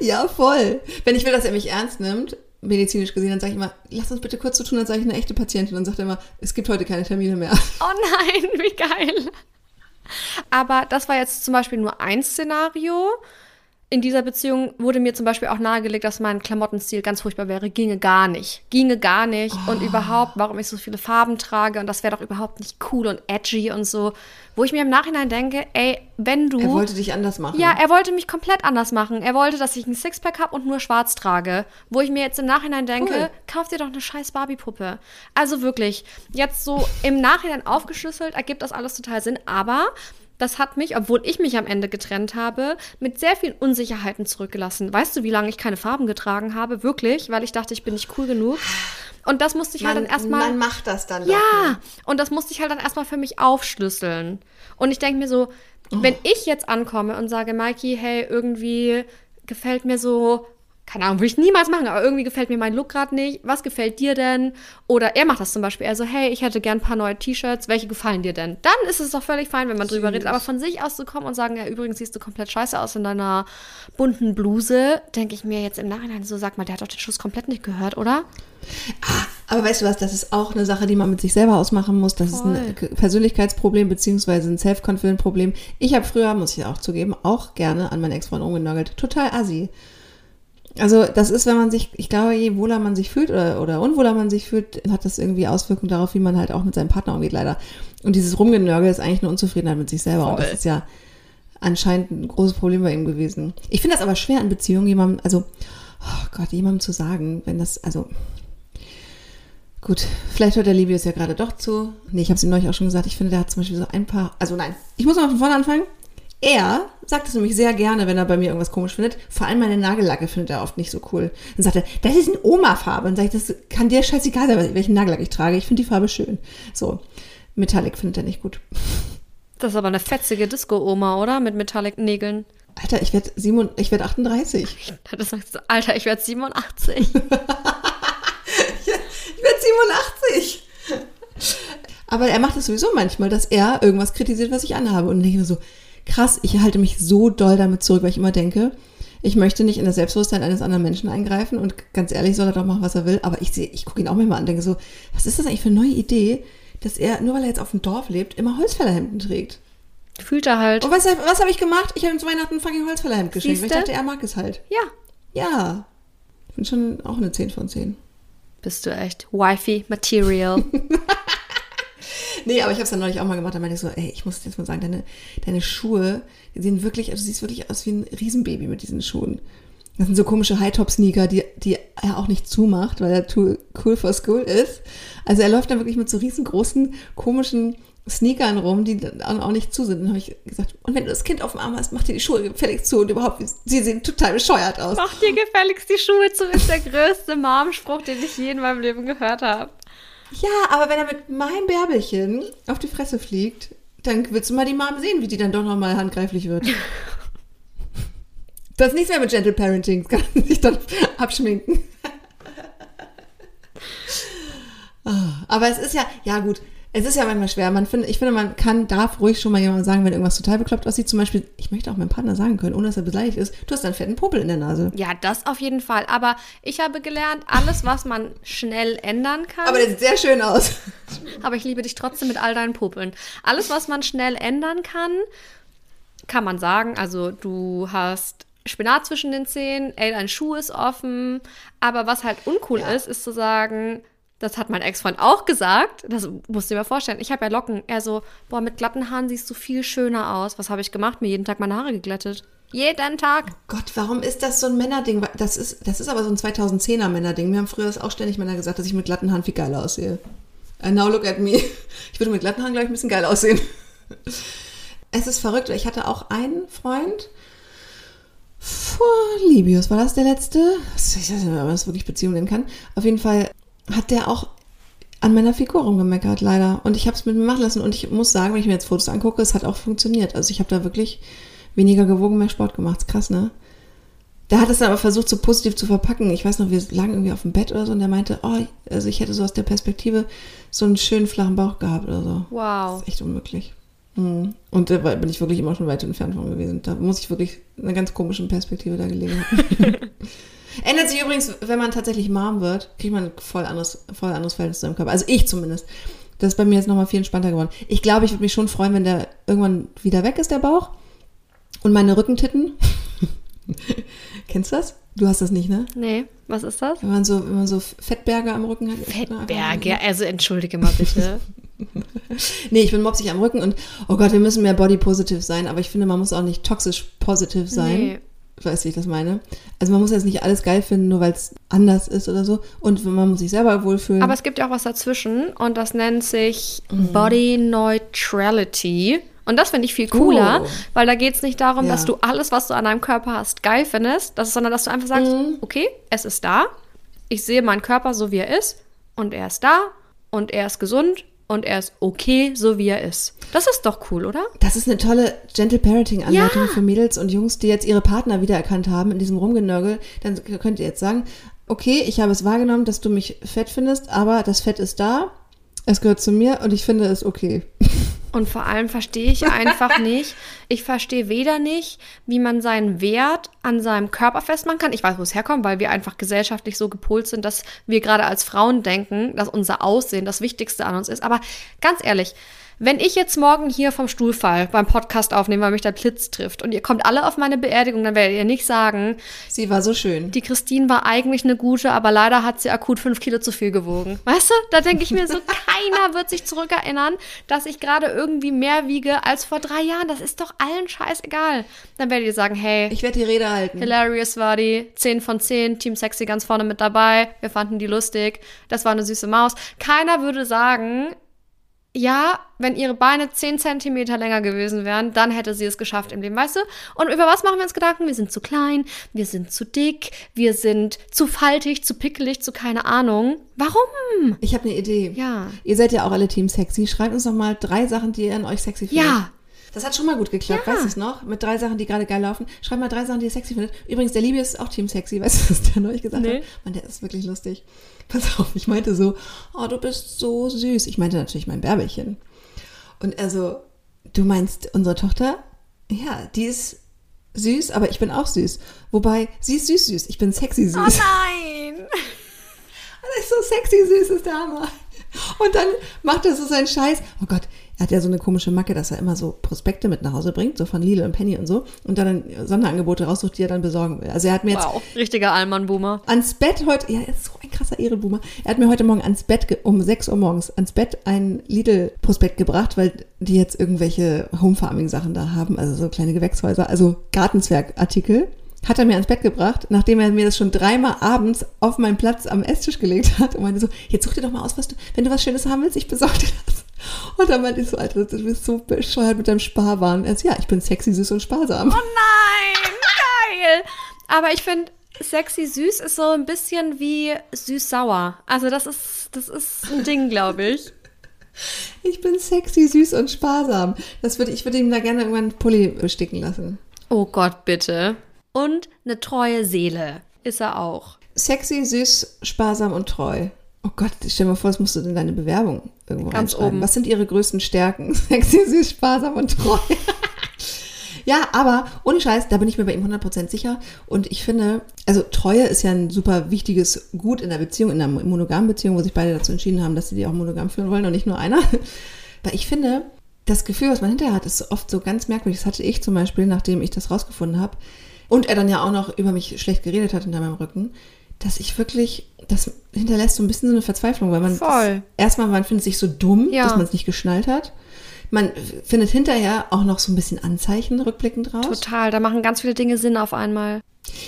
Ja, voll. Wenn ich will, dass er mich ernst nimmt, medizinisch gesehen, dann sage ich immer, lass uns bitte kurz so tun, als sei ich eine echte Patientin. Dann sagt er immer, es gibt heute keine Termine mehr. Oh nein, wie geil. Aber das war jetzt zum Beispiel nur ein Szenario. In dieser Beziehung wurde mir zum Beispiel auch nahegelegt, dass mein Klamottenstil ganz furchtbar wäre. Ginge gar nicht. Ginge gar nicht. Und Oh. überhaupt, warum ich so viele Farben trage. Und das wäre doch überhaupt nicht cool und edgy und so. Wo ich mir im Nachhinein denke, ey, wenn du. Er wollte dich anders machen. Ja, er wollte mich komplett anders machen. Er wollte, dass ich ein Sixpack habe und nur schwarz trage. Wo ich mir jetzt im Nachhinein denke, Cool. kauf dir doch eine scheiß Barbie-Puppe. Also wirklich, jetzt so im Nachhinein aufgeschlüsselt, ergibt das alles total Sinn. Aber das hat mich, obwohl ich mich am Ende getrennt habe, mit sehr vielen Unsicherheiten zurückgelassen. Weißt du, wie lange ich keine Farben getragen habe? Wirklich, weil ich dachte, ich bin nicht cool genug. Und das musste ich halt man, dann erstmal. man macht das dann. Ja, und das musste ich halt dann erstmal für mich aufschlüsseln. Und ich denke mir so, wenn ich jetzt ankomme und sage, Mikey, hey, irgendwie gefällt mir so, keine Ahnung, würde ich niemals machen, aber irgendwie gefällt mir mein Look gerade nicht. Was gefällt dir denn? Oder er macht das zum Beispiel. Er so, hey, ich hätte gern ein paar neue T-Shirts. Welche gefallen dir denn? Dann ist es doch völlig fein, wenn man drüber redet. Aber von sich aus zu kommen und sagen, ja, übrigens siehst du komplett scheiße aus in deiner bunten Bluse, denke ich mir jetzt im Nachhinein so, sag mal, der hat doch den Schuss komplett nicht gehört, oder? Aber weißt du was, das ist auch eine Sache, die man mit sich selber ausmachen muss. Das ist ein Persönlichkeitsproblem beziehungsweise ein Self-Confident-Problem. Ich habe früher, muss ich auch zugeben, auch gerne an meinen Ex-Freund rumgenörgelt. Total assi. Also das ist, wenn man sich, ich glaube, je wohler man sich fühlt oder, oder unwohler man sich fühlt, hat das irgendwie Auswirkungen darauf, wie man halt auch mit seinem Partner umgeht, leider. Und dieses Rumgenörgel ist eigentlich eine Unzufriedenheit mit sich selber. Und das Voll. ist ja anscheinend ein großes Problem bei ihm gewesen. Ich finde das aber schwer in Beziehungen, jemandem, also, oh Gott, jemandem zu sagen, wenn das, also, Gut, vielleicht hört der Libius ja gerade doch zu. Nee, ich habe es ihm neulich auch schon gesagt. Ich finde, der hat zum Beispiel so ein paar. Also nein, ich muss mal von vorne anfangen. Er sagt es nämlich sehr gerne, wenn er bei mir irgendwas komisch findet. Vor allem meine Nagellacke findet er oft nicht so cool. Dann sagt er, das ist eine Oma-Farbe. Und sage ich, das kann dir scheißegal sein, welchen Nagellack ich trage. Ich finde die Farbe schön. So, Metallic findet er nicht gut. Das ist aber eine fetzige Disco-Oma, oder? Mit Metallic-Nägeln. Alter, ich werde ich werd 38. Das sagst du, Alter, ich werde 87. Ich werde 87. Aber er macht es sowieso manchmal, dass er irgendwas kritisiert, was ich anhabe. Und ich mir so, krass, ich halte mich so doll damit zurück, weil ich immer denke, ich möchte nicht in das Selbstbewusstsein eines anderen Menschen eingreifen und ganz ehrlich soll er doch machen, was er will. Aber ich sehe, ich gucke ihn auch manchmal an und denke so, was ist das eigentlich für eine neue Idee, dass er, nur weil er jetzt auf dem Dorf lebt, immer Holzfällerhemden trägt. Fühlt er halt. Und was, was habe ich gemacht? Ich habe ihm zu Weihnachten ein fucking Holzfällerhemd geschenkt, weil ich dachte, er mag es halt. Ja. Ja. Ich bin schon auch eine 10 von 10. Bist du echt Wifey Material. Nee, aber ich habe es dann neulich auch mal gemacht. Da meinte ich so, ey, ich muss jetzt mal sagen, deine, deine Schuhe, die sehen wirklich, also du siehst wirklich aus wie ein Riesenbaby mit diesen Schuhen. Das sind so komische High-Top-Sneaker, die, die er auch nicht zumacht, weil er too cool for school ist. Also er läuft dann wirklich mit so riesengroßen, komischen Sneakern rum, die dann auch nicht zu sind. Dann habe ich gesagt, und wenn du das Kind auf dem Arm hast, mach dir die Schuhe gefälligst zu und überhaupt, sie sehen total bescheuert aus. Mach dir gefälligst die Schuhe zu, ist der größte Mom-Spruch, den ich je in meinem Leben gehört habe. Ja, aber wenn er mit meinem Bärbelchen auf die Fresse fliegt, dann willst du mal die Mom sehen, wie die dann doch nochmal handgreiflich wird. Das ist nichts mehr mit Gentle Parenting, das kann man sich dann abschminken. Ah, Aber es ist ja, ja gut, es ist ja manchmal schwer. Man find, ich finde, man kann, darf ruhig schon mal jemandem sagen, wenn irgendwas total bekloppt aussieht. Zum Beispiel, ich möchte auch meinem Partner sagen können, ohne dass er beleidigt ist, du hast einen fetten Popel in der Nase. Ja, das auf jeden Fall. Aber ich habe gelernt, alles, was man schnell ändern kann. Aber der sieht sehr schön aus. aber ich liebe dich trotzdem mit all deinen Popeln. Alles, was man schnell ändern kann, kann man sagen. Also du hast Spinat zwischen den Zähnen, ey, dein Schuh ist offen. Aber was halt uncool Ja. ist, ist zu sagen, das hat mein Ex-Freund auch gesagt. Das musst du dir mal vorstellen. Ich habe ja Locken. Er so, boah, mit glatten Haaren siehst du viel schöner aus. Was habe ich gemacht? Mir jeden Tag meine Haare geglättet. Jeden Tag. Gott, warum ist das so ein Männerding? Das ist, das ist aber so ein 2010er Männerding. Mir haben früher das auch ständig Männer gesagt, dass ich mit glatten Haaren viel geiler aussehe. And now look at me. Ich würde mit glatten Haaren gleich ein bisschen geil aussehen. Es ist verrückt. Ich hatte auch einen Freund vor Libius. War das der letzte? Ich weiß nicht mehr, ob man das wirklich Beziehung nennen kann. Auf jeden Fall hat der auch an meiner Figur rumgemeckert, leider. Und ich habe es mit mir machen lassen. Und ich muss sagen, wenn ich mir jetzt Fotos angucke, es hat auch funktioniert. Also ich habe da wirklich weniger gewogen, mehr Sport gemacht. Ist krass, ne? Der hat es dann aber versucht, so positiv zu verpacken. Ich weiß noch, wir lagen irgendwie auf dem Bett oder so und der meinte, oh, also ich hätte so aus der Perspektive so einen schönen flachen Bauch gehabt oder so. Wow. Das ist echt unmöglich. Mhm. Und da bin ich wirklich immer schon weit entfernt von gewesen. Da muss ich wirklich in einer ganz komischen Perspektive da gelegen haben. Ändert sich übrigens, wenn man tatsächlich Mom wird, kriegt man ein voll anderes, voll anderes Verhältnis zu seinem Körper. Also ich zumindest. Das ist bei mir jetzt nochmal viel entspannter geworden. Ich glaube, ich würde mich schon freuen, wenn der irgendwann wieder weg ist, der Bauch. Und meine Rückentitten. Kennst du das? Du hast das nicht, ne? Nee, was ist das? Wenn man so, wenn man so Fettberge am Rücken hat. Fettberge, also entschuldige mal bitte. nee, ich bin mopsig am Rücken und oh Gott, wir müssen mehr body positive sein, aber ich finde, man muss auch nicht toxisch positiv sein. Nee. Weißt du, wie ich das meine? Also man muss jetzt nicht alles geil finden, nur weil es anders ist oder so. Und man muss sich selber wohlfühlen. Aber es gibt ja auch was dazwischen und das nennt sich mhm. Body Neutrality. Und das finde ich viel cooler, oh. weil da geht es nicht darum, ja. dass du alles, was du an deinem Körper hast, geil findest, das, sondern dass du einfach sagst, mhm. okay, es ist da, ich sehe meinen Körper so, wie er ist und er ist da und er ist gesund und er ist okay, so wie er ist. Das ist doch cool, oder? Das ist eine tolle Gentle Parenting-Anleitung ja. für Mädels und Jungs, die jetzt ihre Partner wiedererkannt haben in diesem Rumgenörgel. Dann könnt ihr jetzt sagen, okay, ich habe es wahrgenommen, dass du mich fett findest, aber das Fett ist da, es gehört zu mir und ich finde es okay. Und vor allem verstehe ich einfach nicht, ich verstehe weder nicht, wie man seinen Wert an seinem Körper festmachen kann. Ich weiß, wo es herkommt, weil wir einfach gesellschaftlich so gepolt sind, dass wir gerade als Frauen denken, dass unser Aussehen das Wichtigste an uns ist. Aber ganz ehrlich, wenn ich jetzt morgen hier vom Stuhl fall, beim Podcast aufnehmen, weil mich der Blitz trifft und ihr kommt alle auf meine Beerdigung, dann werdet ihr nicht sagen, sie war so schön. Die Christine war eigentlich eine gute, aber leider hat sie akut fünf Kilo zu viel gewogen. Weißt du? Da denke ich mir so, keiner wird sich zurückerinnern, dass ich gerade irgendwie mehr wiege als vor drei Jahren. Das ist doch allen scheißegal. Dann werdet ihr sagen, hey. Ich werde die Rede halten. Hilarious war die. 10 von 10. Team Sexy ganz vorne mit dabei. Wir fanden die lustig. Das war eine süße Maus. Keiner würde sagen, ja, wenn ihre Beine 10 Zentimeter länger gewesen wären, dann hätte sie es geschafft im Leben, weißt du? Und über was machen wir uns Gedanken? Wir sind zu klein, wir sind zu dick, wir sind zu faltig, zu pickelig, zu keine Ahnung. Warum? Ich habe eine Idee. Ja. Ihr seid ja auch alle Team sexy. Schreibt uns doch mal drei Sachen, die ihr an euch sexy findet. Ja. Das hat schon mal gut geklappt, ja. weißt du es noch? Mit drei Sachen, die gerade geil laufen. Schreib mal drei Sachen, die ihr sexy findet. Übrigens, der Liebe ist auch Team sexy, weißt du, was der neulich gesagt nee. hat? Mann, der ist wirklich lustig. Pass auf, ich meinte so, oh, du bist so süß. Ich meinte natürlich mein Bärbelchen. Und er so, du meinst unsere Tochter? Ja, die ist süß, aber ich bin auch süß. Wobei, sie ist süß, süß. Ich bin sexy süß. Oh nein! Das ist so sexy süß, ist der Hammer. Und dann macht er so seinen Scheiß. Oh Gott, er hat ja so eine komische Macke, dass er immer so Prospekte mit nach Hause bringt, so von Lidl und Penny und so, und dann Sonderangebote raussucht, die er dann besorgen will. Also er hat mir jetzt. Wow, richtiger Allmann-Boomer. Ans Bett heute, ja, er ist so ein krasser Ehrenboomer. Er hat mir heute Morgen ans Bett, um 6 Uhr morgens, ans Bett ein Lidl-Prospekt gebracht, weil die jetzt irgendwelche Home-Farming-Sachen da haben, also so kleine Gewächshäuser, also Gartenzwerg-Artikel hat er mir ans Bett gebracht, nachdem er mir das schon dreimal abends auf meinen Platz am Esstisch gelegt hat und meinte so, jetzt such dir doch mal aus, was du, wenn du was Schönes haben willst, ich besorge dir das. Und dann meinte ich so, Alter, du bist so bescheuert mit deinem Sparwahn. Er so, ja, ich bin sexy, süß und sparsam. Oh nein, geil. Aber ich finde, sexy süß ist so ein bisschen wie süß-sauer. Also das ist, das ist ein Ding, glaube ich. Ich bin sexy, süß und sparsam. Das würde, ich würde ihm da gerne irgendwann einen Pulli besticken lassen. Oh Gott, bitte. Und eine treue Seele ist er auch. Sexy, süß, sparsam und treu. Oh Gott, stell dir mal vor, das musst du in deine Bewerbung irgendwo Ganz oben. Was sind ihre größten Stärken? Sexy, süß, sparsam und treu. ja, aber ohne Scheiß, da bin ich mir bei ihm 100% sicher. Und ich finde, also Treue ist ja ein super wichtiges Gut in der Beziehung, in einer monogamen Beziehung, wo sich beide dazu entschieden haben, dass sie die auch monogam führen wollen und nicht nur einer. Weil ich finde, das Gefühl, was man hinterher hat, ist oft so ganz merkwürdig. Das hatte ich zum Beispiel, nachdem ich das rausgefunden habe. Und er dann ja auch noch über mich schlecht geredet hat hinter meinem Rücken dass ich wirklich, das hinterlässt so ein bisschen so eine Verzweiflung, weil man Voll. Erstmal, man findet sich so dumm, ja. dass man es nicht geschnallt hat. Man findet hinterher auch noch so ein bisschen Anzeichen rückblickend raus. Total, da machen ganz viele Dinge Sinn auf einmal.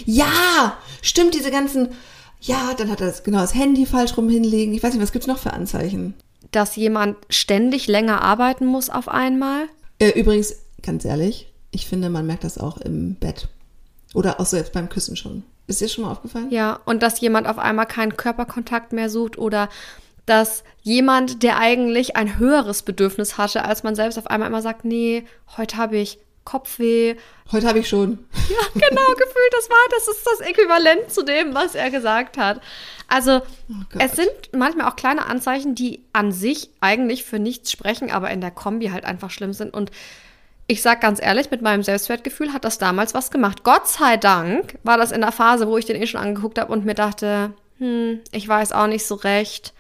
Ja, stimmt, diese ganzen, ja, dann hat er das, genau das Handy falsch rum hinlegen. Ich weiß nicht, was gibt es noch für Anzeichen? Dass jemand ständig länger arbeiten muss auf einmal. Äh, übrigens, ganz ehrlich, ich finde, man merkt das auch im Bett. Oder auch so jetzt beim Küssen schon. Ist dir schon mal aufgefallen? Ja, und dass jemand auf einmal keinen Körperkontakt mehr sucht oder dass jemand, der eigentlich ein höheres Bedürfnis hatte als man selbst, auf einmal immer sagt, nee, heute habe ich Kopfweh. Heute habe ich schon. Ja, genau, gefühlt, das war, das ist das Äquivalent zu dem, was er gesagt hat. Also, oh es sind manchmal auch kleine Anzeichen, die an sich eigentlich für nichts sprechen, aber in der Kombi halt einfach schlimm sind. Und ich sag ganz ehrlich, mit meinem Selbstwertgefühl hat das damals was gemacht. Gott sei Dank war das in der Phase, wo ich den eh schon angeguckt habe und mir dachte, hm, ich weiß auch nicht so recht.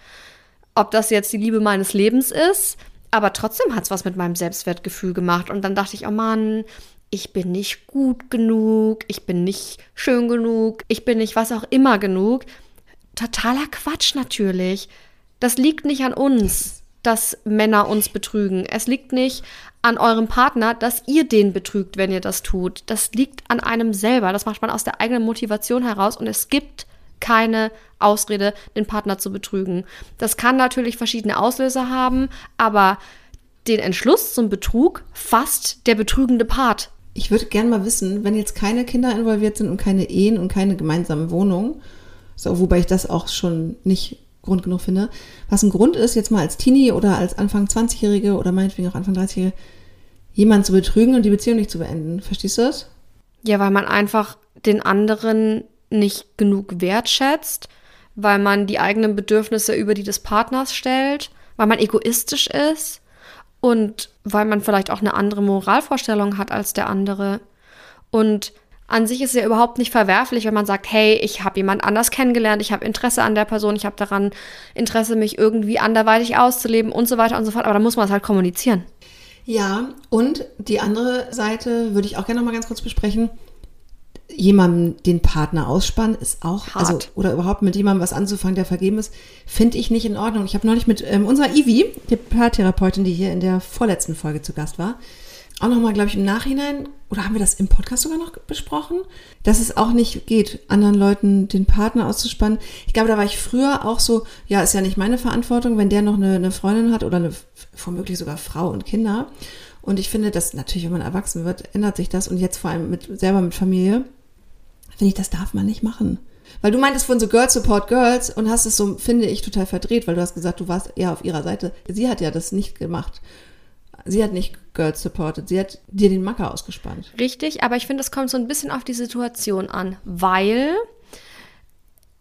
ob das jetzt die Liebe meines Lebens ist, aber trotzdem hat es was mit meinem Selbstwertgefühl gemacht. Und dann dachte ich, oh Mann, ich bin nicht gut genug, ich bin nicht schön genug, ich bin nicht was auch immer genug. Totaler Quatsch natürlich. Das liegt nicht an uns, dass Männer uns betrügen. Es liegt nicht an eurem Partner, dass ihr den betrügt, wenn ihr das tut. Das liegt an einem selber. Das macht man aus der eigenen Motivation heraus und es gibt keine Ausrede, den Partner zu betrügen. Das kann natürlich verschiedene Auslöser haben, aber den Entschluss zum Betrug fasst der betrügende Part. Ich würde gerne mal wissen, wenn jetzt keine Kinder involviert sind und keine Ehen und keine gemeinsame Wohnung, so, wobei ich das auch schon nicht Grund genug finde, was ein Grund ist, jetzt mal als Teenie oder als Anfang 20-Jährige oder meinetwegen auch Anfang 30-Jährige, jemanden zu betrügen und die Beziehung nicht zu beenden. Verstehst du das? Ja, weil man einfach den anderen nicht genug wertschätzt, weil man die eigenen Bedürfnisse über die des Partners stellt, weil man egoistisch ist und weil man vielleicht auch eine andere Moralvorstellung hat als der andere. Und an sich ist es ja überhaupt nicht verwerflich, wenn man sagt, hey, ich habe jemand anders kennengelernt, ich habe Interesse an der Person, ich habe daran Interesse, mich irgendwie anderweitig auszuleben und so weiter und so fort. Aber da muss man es halt kommunizieren. Ja, und die andere Seite würde ich auch gerne noch mal ganz kurz besprechen jemandem den Partner ausspannen, ist auch, Hart. also, oder überhaupt mit jemandem was anzufangen, der vergeben ist, finde ich nicht in Ordnung. Ich habe neulich mit ähm, unserer Ivi, die Paartherapeutin, die hier in der vorletzten Folge zu Gast war, auch nochmal, glaube ich, im Nachhinein, oder haben wir das im Podcast sogar noch besprochen, dass es auch nicht geht, anderen Leuten den Partner auszuspannen. Ich glaube, da war ich früher auch so, ja, ist ja nicht meine Verantwortung, wenn der noch eine, eine Freundin hat oder eine, womöglich sogar Frau und Kinder. Und ich finde, dass natürlich, wenn man erwachsen wird, ändert sich das und jetzt vor allem mit, selber mit Familie finde ich, das darf man nicht machen. Weil du meintest von so Girls Support Girls und hast es so, finde ich, total verdreht, weil du hast gesagt, du warst eher auf ihrer Seite. Sie hat ja das nicht gemacht. Sie hat nicht Girls supported, sie hat dir den Macker ausgespannt. Richtig, aber ich finde, es kommt so ein bisschen auf die Situation an, weil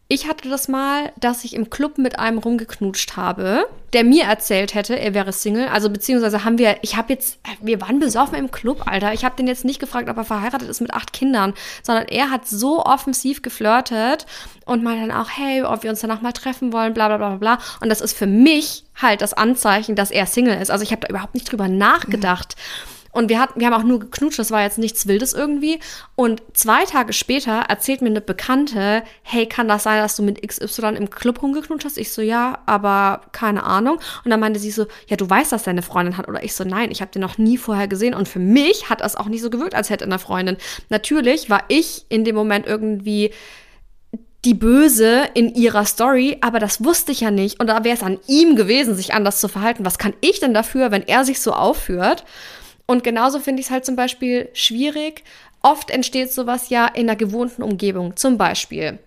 ich hatte das mal, dass ich im Club mit einem rumgeknutscht habe, der mir erzählt hätte, er wäre Single. Also beziehungsweise haben wir, ich habe jetzt, wir waren besoffen im Club, Alter. Ich habe den jetzt nicht gefragt, ob er verheiratet ist mit acht Kindern, sondern er hat so offensiv geflirtet und mal dann auch, hey, ob wir uns danach mal treffen wollen, bla bla bla bla. Und das ist für mich halt das Anzeichen, dass er Single ist. Also ich habe da überhaupt nicht drüber nachgedacht. Mhm. Und wir, hatten, wir haben auch nur geknutscht, das war jetzt nichts Wildes irgendwie. Und zwei Tage später erzählt mir eine Bekannte, hey, kann das sein, dass du mit XY im Club rumgeknutscht hast? Ich so, ja, aber keine Ahnung. Und dann meinte sie so, ja, du weißt, dass deine Freundin hat. Oder ich so, nein, ich habe den noch nie vorher gesehen. Und für mich hat das auch nicht so gewirkt, als hätte eine Freundin. Natürlich war ich in dem Moment irgendwie die Böse in ihrer Story, aber das wusste ich ja nicht. Und da wäre es an ihm gewesen, sich anders zu verhalten. Was kann ich denn dafür, wenn er sich so aufführt? Und genauso finde ich es halt zum Beispiel schwierig. Oft entsteht sowas ja in einer gewohnten Umgebung. Zum Beispiel,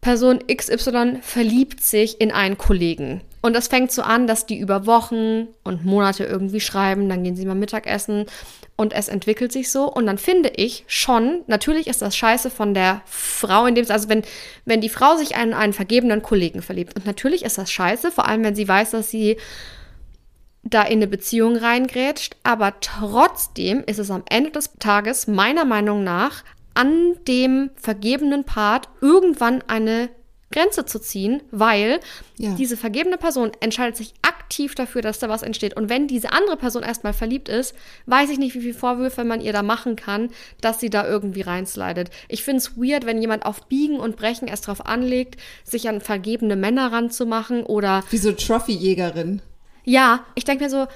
Person XY verliebt sich in einen Kollegen. Und das fängt so an, dass die über Wochen und Monate irgendwie schreiben, dann gehen sie mal Mittagessen und es entwickelt sich so. Und dann finde ich schon, natürlich ist das scheiße von der Frau, in dem also wenn, wenn die Frau sich in einen vergebenen Kollegen verliebt. Und natürlich ist das scheiße, vor allem wenn sie weiß, dass sie da in eine Beziehung reingrätscht, aber trotzdem ist es am Ende des Tages meiner Meinung nach an dem vergebenen Part irgendwann eine Grenze zu ziehen, weil ja. diese vergebene Person entscheidet sich aktiv dafür, dass da was entsteht. Und wenn diese andere Person erstmal verliebt ist, weiß ich nicht, wie viele Vorwürfe man ihr da machen kann, dass sie da irgendwie reinslidet. Ich finde es weird, wenn jemand auf Biegen und Brechen erst darauf anlegt, sich an vergebene Männer ranzumachen oder. Wie so Trophy-Jägerin. Ja, ich denke mir so,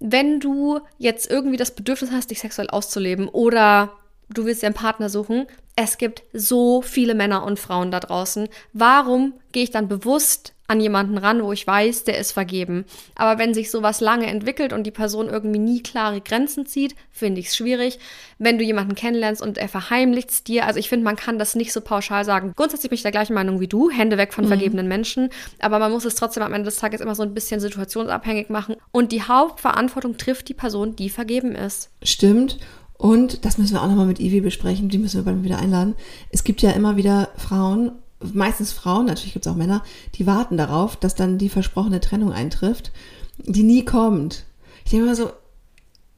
wenn du jetzt irgendwie das Bedürfnis hast, dich sexuell auszuleben oder du willst dir einen Partner suchen, es gibt so viele Männer und Frauen da draußen. Warum gehe ich dann bewusst an jemanden ran, wo ich weiß, der ist vergeben. Aber wenn sich sowas lange entwickelt und die Person irgendwie nie klare Grenzen zieht, finde ich es schwierig. Wenn du jemanden kennenlernst und er verheimlicht es dir, also ich finde, man kann das nicht so pauschal sagen. Grundsätzlich bin ich der gleichen Meinung wie du, Hände weg von mhm. vergebenen Menschen, aber man muss es trotzdem am Ende des Tages immer so ein bisschen situationsabhängig machen. Und die Hauptverantwortung trifft die Person, die vergeben ist. Stimmt. Und das müssen wir auch nochmal mit Ivi besprechen, die müssen wir bald wieder einladen. Es gibt ja immer wieder Frauen meistens Frauen, natürlich gibt es auch Männer, die warten darauf, dass dann die versprochene Trennung eintrifft, die nie kommt. Ich denke mal so,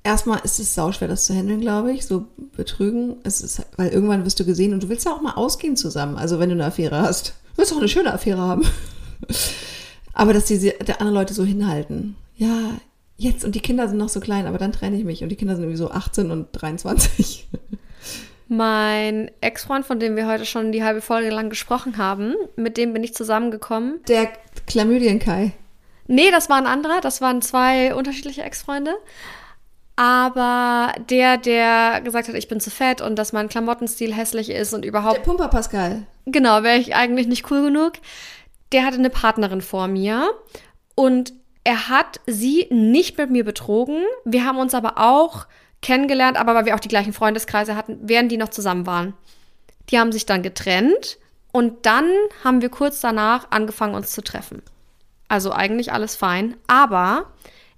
erstmal ist es sauschwer, das zu handeln, glaube ich, so betrügen. Es ist, weil irgendwann wirst du gesehen und du willst ja auch mal ausgehen zusammen. Also wenn du eine Affäre hast, willst du auch eine schöne Affäre haben. Aber dass die der andere Leute so hinhalten. Ja, jetzt und die Kinder sind noch so klein, aber dann trenne ich mich und die Kinder sind irgendwie so 18 und 23. Mein Ex-Freund, von dem wir heute schon die halbe Folge lang gesprochen haben, mit dem bin ich zusammengekommen. Der Chlamydien-Kai. Nee, das war ein anderer. Das waren zwei unterschiedliche Ex-Freunde. Aber der, der gesagt hat, ich bin zu fett und dass mein Klamottenstil hässlich ist und überhaupt. Der Pumper Pascal. Genau, wäre ich eigentlich nicht cool genug. Der hatte eine Partnerin vor mir und er hat sie nicht mit mir betrogen. Wir haben uns aber auch kennengelernt, aber weil wir auch die gleichen Freundeskreise hatten, während die noch zusammen waren. Die haben sich dann getrennt und dann haben wir kurz danach angefangen, uns zu treffen. Also eigentlich alles fein, aber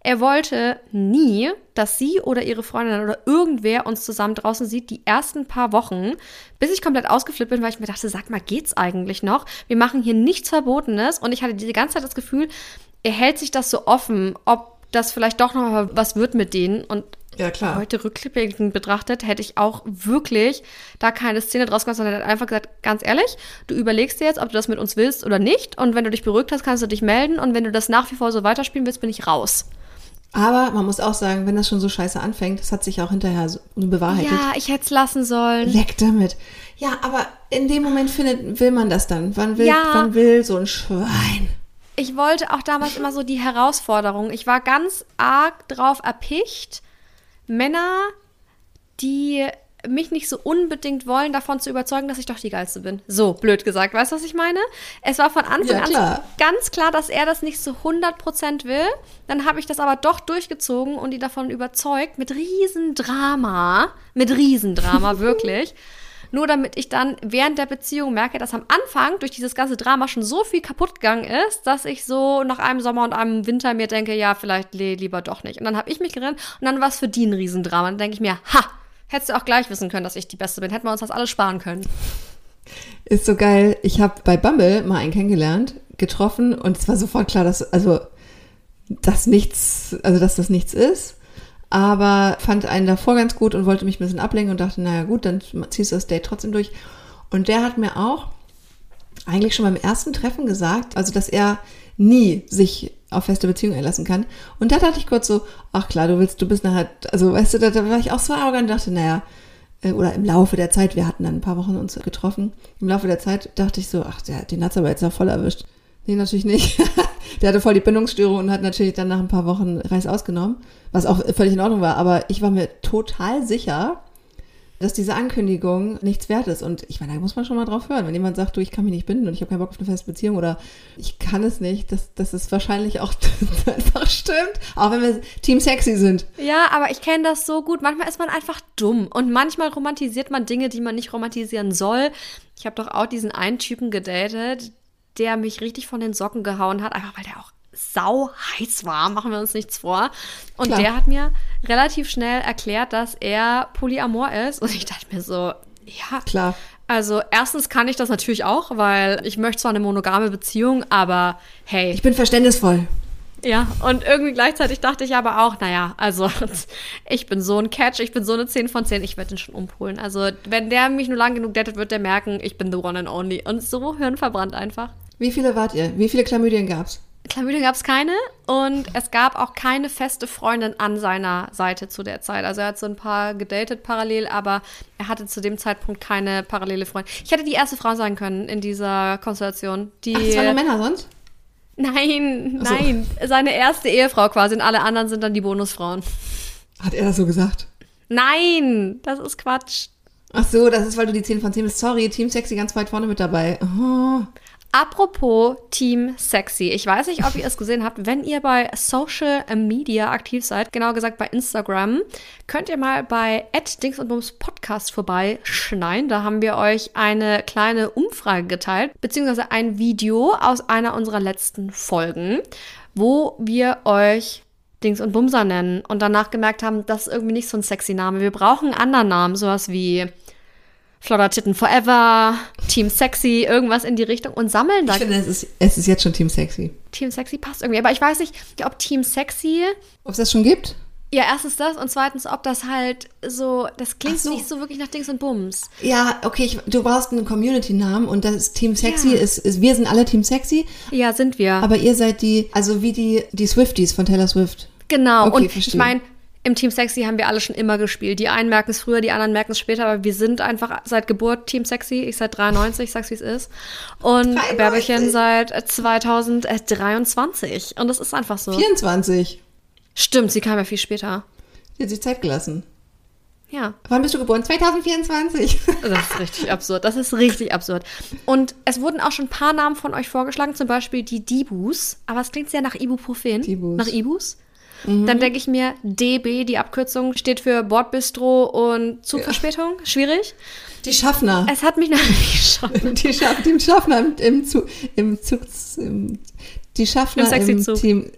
er wollte nie, dass sie oder ihre Freundin oder irgendwer uns zusammen draußen sieht, die ersten paar Wochen, bis ich komplett ausgeflippt bin, weil ich mir dachte, sag mal, geht's eigentlich noch? Wir machen hier nichts Verbotenes und ich hatte die ganze Zeit das Gefühl, er hält sich das so offen, ob das vielleicht doch noch was wird mit denen und Ja, klar. heute rückblickend betrachtet, hätte ich auch wirklich da keine Szene draus gemacht, sondern er hat einfach gesagt, ganz ehrlich, du überlegst dir jetzt, ob du das mit uns willst oder nicht. Und wenn du dich beruhigt hast, kannst du dich melden. Und wenn du das nach wie vor so weiterspielen willst, bin ich raus. Aber man muss auch sagen, wenn das schon so scheiße anfängt, das hat sich auch hinterher so bewahrheitet. Ja, ich hätte es lassen sollen. Leck damit. Ja, aber in dem Moment findet, will man das dann. Wann will, Ja. wann will so ein Schwein? Ich wollte auch damals immer so die Herausforderung. Ich war ganz arg drauf erpicht, Männer, die mich nicht so unbedingt wollen, davon zu überzeugen, dass ich doch die Geilste bin. So, blöd gesagt. Weißt du, was ich meine? Es war von Anfang Ja, an ganz klar, dass er das nicht so 100% will. Dann habe ich das aber doch durchgezogen und die davon überzeugt, mit Riesendrama, mit Riesendrama, wirklich. Nur damit ich dann während der Beziehung merke, dass am Anfang durch dieses ganze Drama schon so viel kaputt gegangen ist, dass ich so nach einem Sommer und einem Winter mir denke, ja, vielleicht lieber doch nicht. Und dann habe ich mich gerannt und dann war es für die ein Riesendrama. Dann denke ich mir, ha, hättest du auch gleich wissen können, dass ich die Beste bin. Hätten wir uns das alles sparen können. Ist so geil. Ich habe bei Bumble mal einen kennengelernt, getroffen und es war sofort klar, dass also dass nichts, also dass das nichts ist. Aber fand einen davor ganz gut und wollte mich ein bisschen ablenken und dachte, naja gut, dann ziehst du das Date trotzdem durch. Und der hat mir auch eigentlich schon beim ersten Treffen gesagt, also dass er nie sich auf feste Beziehungen einlassen kann. Und da dachte ich kurz so, ach klar, du willst, du bist nachher, also weißt du, da, da war ich auch so arrogant und dachte, naja, äh, oder im Laufe der Zeit, wir hatten dann ein paar Wochen uns getroffen, im Laufe der Zeit dachte ich so, ach, der, den hat's aber jetzt ja voll erwischt. Nee, natürlich nicht. der hatte voll die Bindungsstörung und hat natürlich dann nach ein paar Wochen Reis ausgenommen, was auch völlig in Ordnung war. Aber ich war mir total sicher, dass diese Ankündigung nichts wert ist. Und ich meine, da muss man schon mal drauf hören. Wenn jemand sagt, du, ich kann mich nicht binden und ich habe keinen Bock auf eine feste Beziehung oder ich kann es nicht, dass das ist wahrscheinlich auch einfach stimmt. Auch wenn wir Team sexy sind. Ja, aber ich kenne das so gut. Manchmal ist man einfach dumm und manchmal romantisiert man Dinge, die man nicht romantisieren soll. Ich habe doch auch diesen einen Typen gedatet, der mich richtig von den Socken gehauen hat, einfach weil der auch sau heiß war, machen wir uns nichts vor. Und Klar. der hat mir relativ schnell erklärt, dass er Polyamor ist. Und ich dachte mir so, ja, Klar. Also erstens kann ich das natürlich auch, weil ich möchte zwar eine monogame Beziehung, aber hey, Ich bin verständnisvoll. ja, und irgendwie gleichzeitig dachte ich aber auch, naja, also ich bin so ein Catch, ich bin so eine 10 von 10, ich werde den schon umpolen. Also wenn der mich nur lang genug datet, wird der merken, ich bin the one and only. Und so hirnverbrannt einfach. Wie viele wart ihr? Wie viele Chlamydien gab's? Chlamydien gab es keine und es gab auch keine feste Freundin an seiner Seite zu der Zeit. Also er hat so ein paar gedatet parallel, aber er hatte zu dem Zeitpunkt keine parallele Freundin. Ich hätte die erste Frau sein können in dieser Konstellation. Die Ach, das waren nur Männer sonst? Nein, so. nein. Seine erste Ehefrau quasi und alle anderen sind dann die Bonusfrauen. Hat er das so gesagt? Nein, das ist Quatsch. Ach so, das ist, weil du die 10 von 10 bist. Sorry, Team Sexy ganz weit vorne mit dabei. Oh. Apropos Team Sexy. Ich weiß nicht, ob ihr es gesehen habt. Wenn ihr bei Social Media aktiv seid, genau gesagt bei Instagram, könnt ihr mal bei Dings und Bums Podcast vorbeischneiden. Da haben wir euch eine kleine Umfrage geteilt, beziehungsweise ein Video aus einer unserer letzten Folgen, wo wir euch Dings und Bumser nennen und danach gemerkt haben, das ist irgendwie nicht so ein sexy Name. Wir brauchen einen anderen Namen, sowas wie Flotter Titten Forever, Team Sexy, irgendwas in die Richtung und sammeln da. Ich finde, es ist, es ist jetzt schon Team Sexy. Team Sexy passt irgendwie, aber ich weiß nicht, ob Team Sexy, Ob es das schon gibt? Ja, erstens das und zweitens, ob das halt so, das klingt so. nicht so wirklich nach Dings und Bums. Ja, okay, ich, du brauchst einen Community-Namen und das Team Sexy Ja. ist, ist, wir sind alle Team Sexy, Ja, sind wir. aber ihr seid die, also wie die, die Swifties von Taylor Swift. genau. Okay, und ich verstehe. meine, im Team Sexy haben wir alle schon immer gespielt. Die einen merken es früher, die anderen merken es später, aber wir sind einfach seit Geburt Team Sexy. Ich seit 93, sag's wie es ist. Und 93. Bärbelchen seit äh, 2023. Und das ist einfach so. 24. Stimmt, sie kam ja viel später. Die hat sich Zeit gelassen. Ja. Wann bist du geboren? 2024. Das ist richtig absurd. Das ist richtig absurd. Und es wurden auch schon ein paar Namen von euch vorgeschlagen, zum Beispiel die Dibus. Aber es klingt sehr nach Ibuprofen. Dibus. Nach Ibus. Dann denke ich mir, DB, die Abkürzung, steht für Bordbistro und Zugverspätung. Schwierig. Die Schaffner. Es hat mich schon. Die, Schaff, die Schaffner im, im Zug, im Zug, im, die Schaffner Im Sexy-Zug. Team.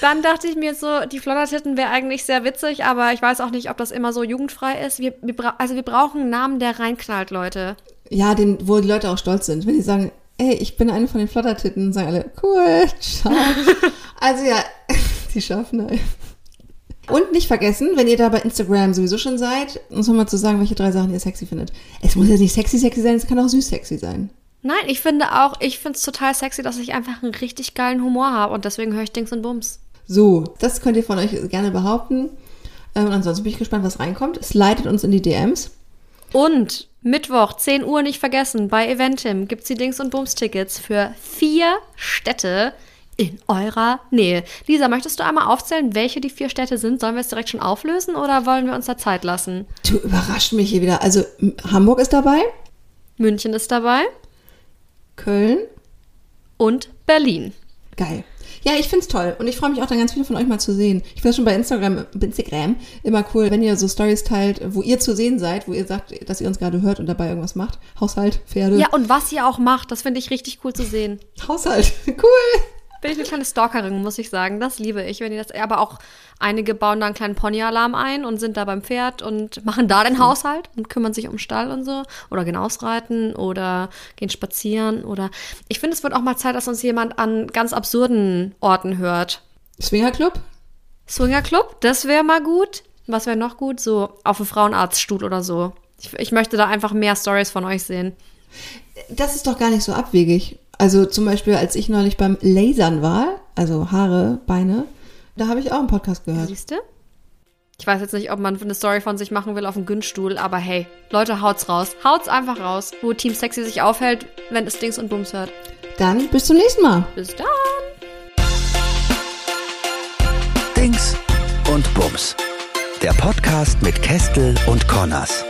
Dann dachte ich mir so, die Floddertitten wäre eigentlich sehr witzig, aber ich weiß auch nicht, ob das immer so jugendfrei ist. Wir, wir also wir brauchen einen Namen, der reinknallt, Leute. Ja, den, wo die Leute auch stolz sind. Wenn die sagen, ey, ich bin eine von den Flottertitten, sagen alle, cool, ciao. also ja, die Schaffner. Und nicht vergessen, wenn ihr da bei Instagram sowieso schon seid, uns nochmal zu sagen, welche drei Sachen ihr sexy findet. Es muss jetzt nicht sexy sexy sein, es kann auch süß sexy sein. Nein, ich finde auch, ich finde es total sexy, dass ich einfach einen richtig geilen Humor habe und deswegen höre ich Dings und Bums. So, das könnt ihr von euch gerne behaupten. Ähm, Und ansonsten bin ich gespannt, was reinkommt. Es leitet uns in die DMs. Und Mittwoch, 10 Uhr nicht vergessen, bei Eventim gibt's die Dings und Bums Tickets für vier Städte in eurer Nähe. Lisa, möchtest du einmal aufzählen, welche die vier Städte sind? Sollen wir es direkt schon auflösen oder wollen wir uns da Zeit lassen? Du überrascht mich hier wieder. Also Hamburg ist dabei, München ist dabei Köln. und Berlin. Geil. Ja, ich find's toll. Und ich freue mich auch dann ganz viele von euch mal zu sehen. Ich finde schon bei Instagram, bei Instagram immer cool, wenn ihr so Stories teilt, wo ihr zu sehen seid, wo ihr sagt, dass ihr uns gerade hört und dabei irgendwas macht. Haushalt, Pferde. Ja, und was ihr auch macht, das finde ich richtig cool zu sehen. Haushalt. Cool. Bin ich eine kleine Stalkerin, muss ich sagen. Das liebe ich, wenn ihr das. Aber auch einige bauen da einen kleinen Pony-Alarm ein und sind da beim Pferd und machen da den Haushalt und kümmern sich um Stall und so. Oder gehen ausreiten oder gehen spazieren oder. Ich finde, es wird auch mal Zeit, dass uns jemand an ganz absurden Orten hört. Swingerclub? Swinger Club, das wäre mal gut. Was wäre noch gut? So auf dem Frauenarztstuhl oder so. Ich, ich möchte da einfach mehr Stories von euch sehen. Das ist doch gar nicht so abwegig. Also zum Beispiel, als ich neulich beim Lasern war, also Haare, Beine, da habe ich auch einen Podcast gehört. Siehst du? Ich weiß jetzt nicht, ob man eine Story von sich machen will auf dem Günststuhl, aber hey, Leute, haut's raus. Haut's einfach raus, wo Team Sexy sich aufhält, wenn es Dings und Bums hört. Dann bis zum nächsten Mal. Bis dann! Dings und Bums. Der Podcast mit Kestel und Connors.